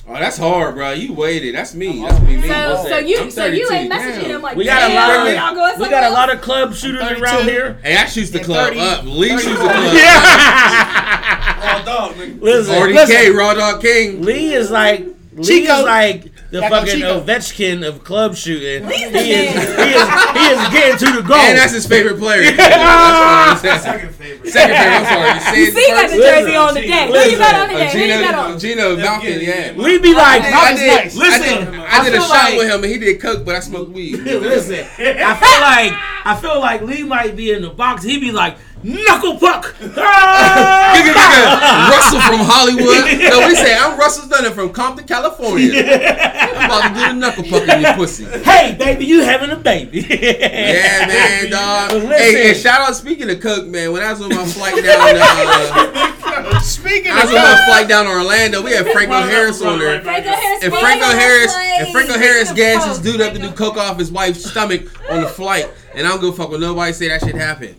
First. Ha- Oh, that's hard, bro. You waited. That's me. That's me. me. So, so you, I'm so you 32. ain't messaging Damn. him like, We got a lot of y'all going we got a lot of club shooters around here. Hey, I shoots the club 30 up. Lee shoots the club. Yeah. Raw dog, nigga. Listen, RDK, listen, Raw Dog King. Lee is like Lee Chico. is like the Gotta fucking Chico. Ovechkin of club shooting. He is, he is he is getting to the goal. And that's his favorite player. [laughs] That's what he said. Second favorite. Second favorite. I'm sorry. You see You it see, you got the first? jersey on today. Who you got on the today? Who you got on? Geno, Geno Malkin, yeah. we be like, Hey, I I was did, nice. I Listen, I did a feel shot like- with him and he did coke, but I smoked weed. Listen, I feel like I feel like Lee might be in the box. He be like knuckle puck. [laughs] Ah! Nigga, [laughs] nigga, Russell from Hollywood. No, we say? I'm Russell Dunn from Compton, California. I'm about to do the knuckle puck in your pussy. hey, baby, you having a baby? [laughs] Yeah, man, dog. Listen. Hey, and shout out. Speaking of coke, man, when I was on my flight down, uh, Speaking I of was on my flight down to Orlando. We had Franco Harris on there. Franco Harris. And Franco Harris plane. and Franco Harris gas his dude up to do Franco. coke off his wife's stomach on the flight. And I don't give a fuck when nobody say that shit happened.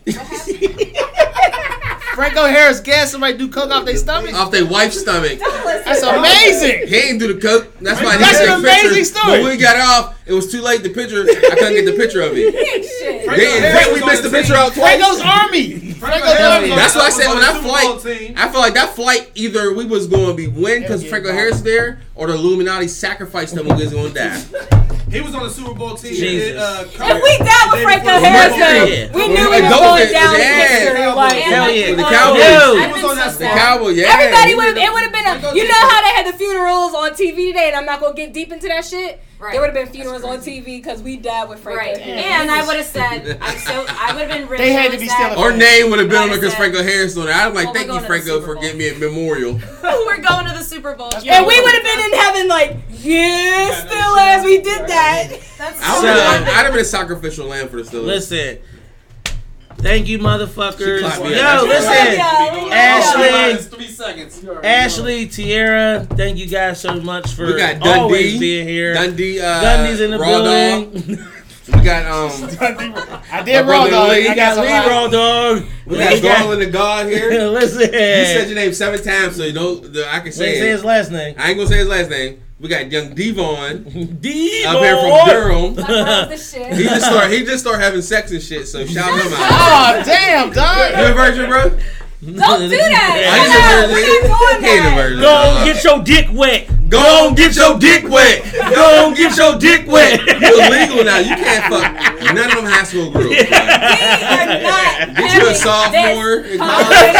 Franco Harris gas somebody do coke off their stomach. off their wife's stomach. That's amazing. He ain't do the coke. That's why he That's an the picture. amazing story. But when we got off, it was too late. The picture, I couldn't get the picture of it. Shit. Then, Harris we missed the the picture out twice. Franco's army. Franco's Harris army. That's why I said when the that flight. I feel like that flight either we was going to be win because Yeah, Franco. Harris there, or the Illuminati sacrificed him and we was going to die. [laughs] He was on the Super Bowl team. Jesus. It, uh, If we died with Franco David Harris, Murphy. though, Yeah. we knew we And were going down in yeah. history. Like, Hell yeah. The oh, Cowboys. I'd He was on that The sad. Cowboy, yeah. Everybody would have. It would have been Franco a. You know how they had the funerals on TV today, and I'm not gonna get deep into that shit. Right. There would have been funerals on TV because we died with Franco. Right. Harris. And I would have said, I'm so, I would have been really They had to be sad. still Our name would have been on there Like I because. Franco Harris on there. I'm like, oh, Well, thank you, going Franco, for Bowl. getting me a memorial. [laughs] We're going to the Super Bowl. That's Yeah. And we would have been in heaven, like, yeah, still as we did that. That's I would So- have I'd have been a sacrificial lamb for the Steelers. Listen. Thank you, motherfuckers. She clapped me Yo, listen. Ashley. Ashley, Tiara, thank you guys so much for We got always being here. Dundee, uh, Dundee's in the Raw building. Dog. We got um, [laughs] I did My wrong, brother dog. Lee. I We got some Lee. Raw Dog. we got Garland the God here. [laughs] Listen, You said your name seven times, so you know the, I can Say, say say his last name. I ain't gonna say his last name. We got young Devon [laughs] D. up here from Durham. I love the shit. He just start he just start having sex and shit. So [laughs] shout him out. Oh damn, dog. You a virgin, bro? Don't do [laughs] that. I No, ain't we're not doing He ain't a that. Go get your dick wet. Go on, get your dick wet. Go on, get your dick wet. You're illegal now. You can't fuck none of them high school girls. bro. We are not Get you a sophomore this in college.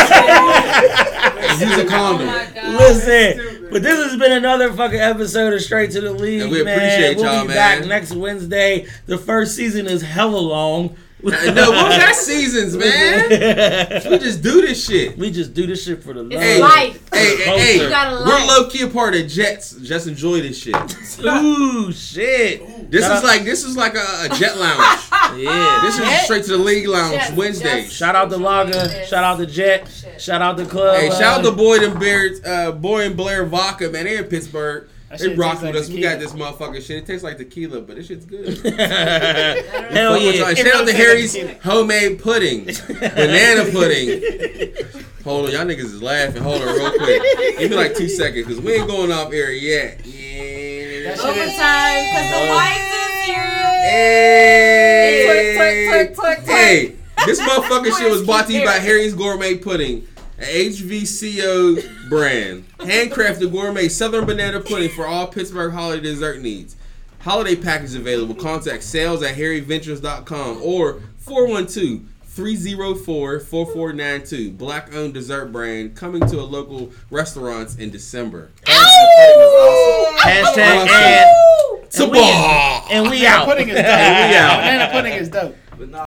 Use a condom. Oh Listen, but this has been another fucking episode of Straight to the League. And we man. appreciate we'll y'all, be man. back next Wednesday. The first season is hella long. No, what was that seasons, man? [laughs] We just do this shit. we just do this shit for the love. It's Hey, life. hey, hey, hey, You gotta we're like- low key a part of Jets. Just enjoy this shit. [laughs] Ooh, shit. This Shout is out- like this is like a, a jet lounge. [laughs] Yeah. This is straight to the league lounge Jets, Wednesday. Jets. Shout out to Laga. Shout out to Jet. Shout out to Club. Hey, uh, shout out to Boyd and Bear, uh, Boyd and Blair Vodka, man. They're in Pittsburgh. That They shit rock tastes with like us. We got this motherfucking shit. It tastes like tequila, but this shit's good. [laughs] Hell Fuck yeah. y'all. Shout out to Harry's homemade pudding, [laughs] banana pudding. Hold on, y'all niggas is laughing. Hold on, real quick. Give me like two seconds, cause we ain't going off air yet. Yeah. Overtime, because the uh, wife is here. Hey. Twerk, twerk, twerk, twerk, twerk. Hey, this motherfucking [laughs] shit was brought to you by Harry's Gourmet Pudding. An HVCO brand. Handcrafted gourmet southern banana pudding for all Pittsburgh holiday dessert needs. Holiday package available. Contact sales at harryventures.com or 412 304 4492. Black owned dessert brand coming to a local restaurants in December. Hashtag Awesome. ad. And we, Sabah! and we Banana out. pudding is [laughs] dope. And we out. Banana pudding is dope. But nah,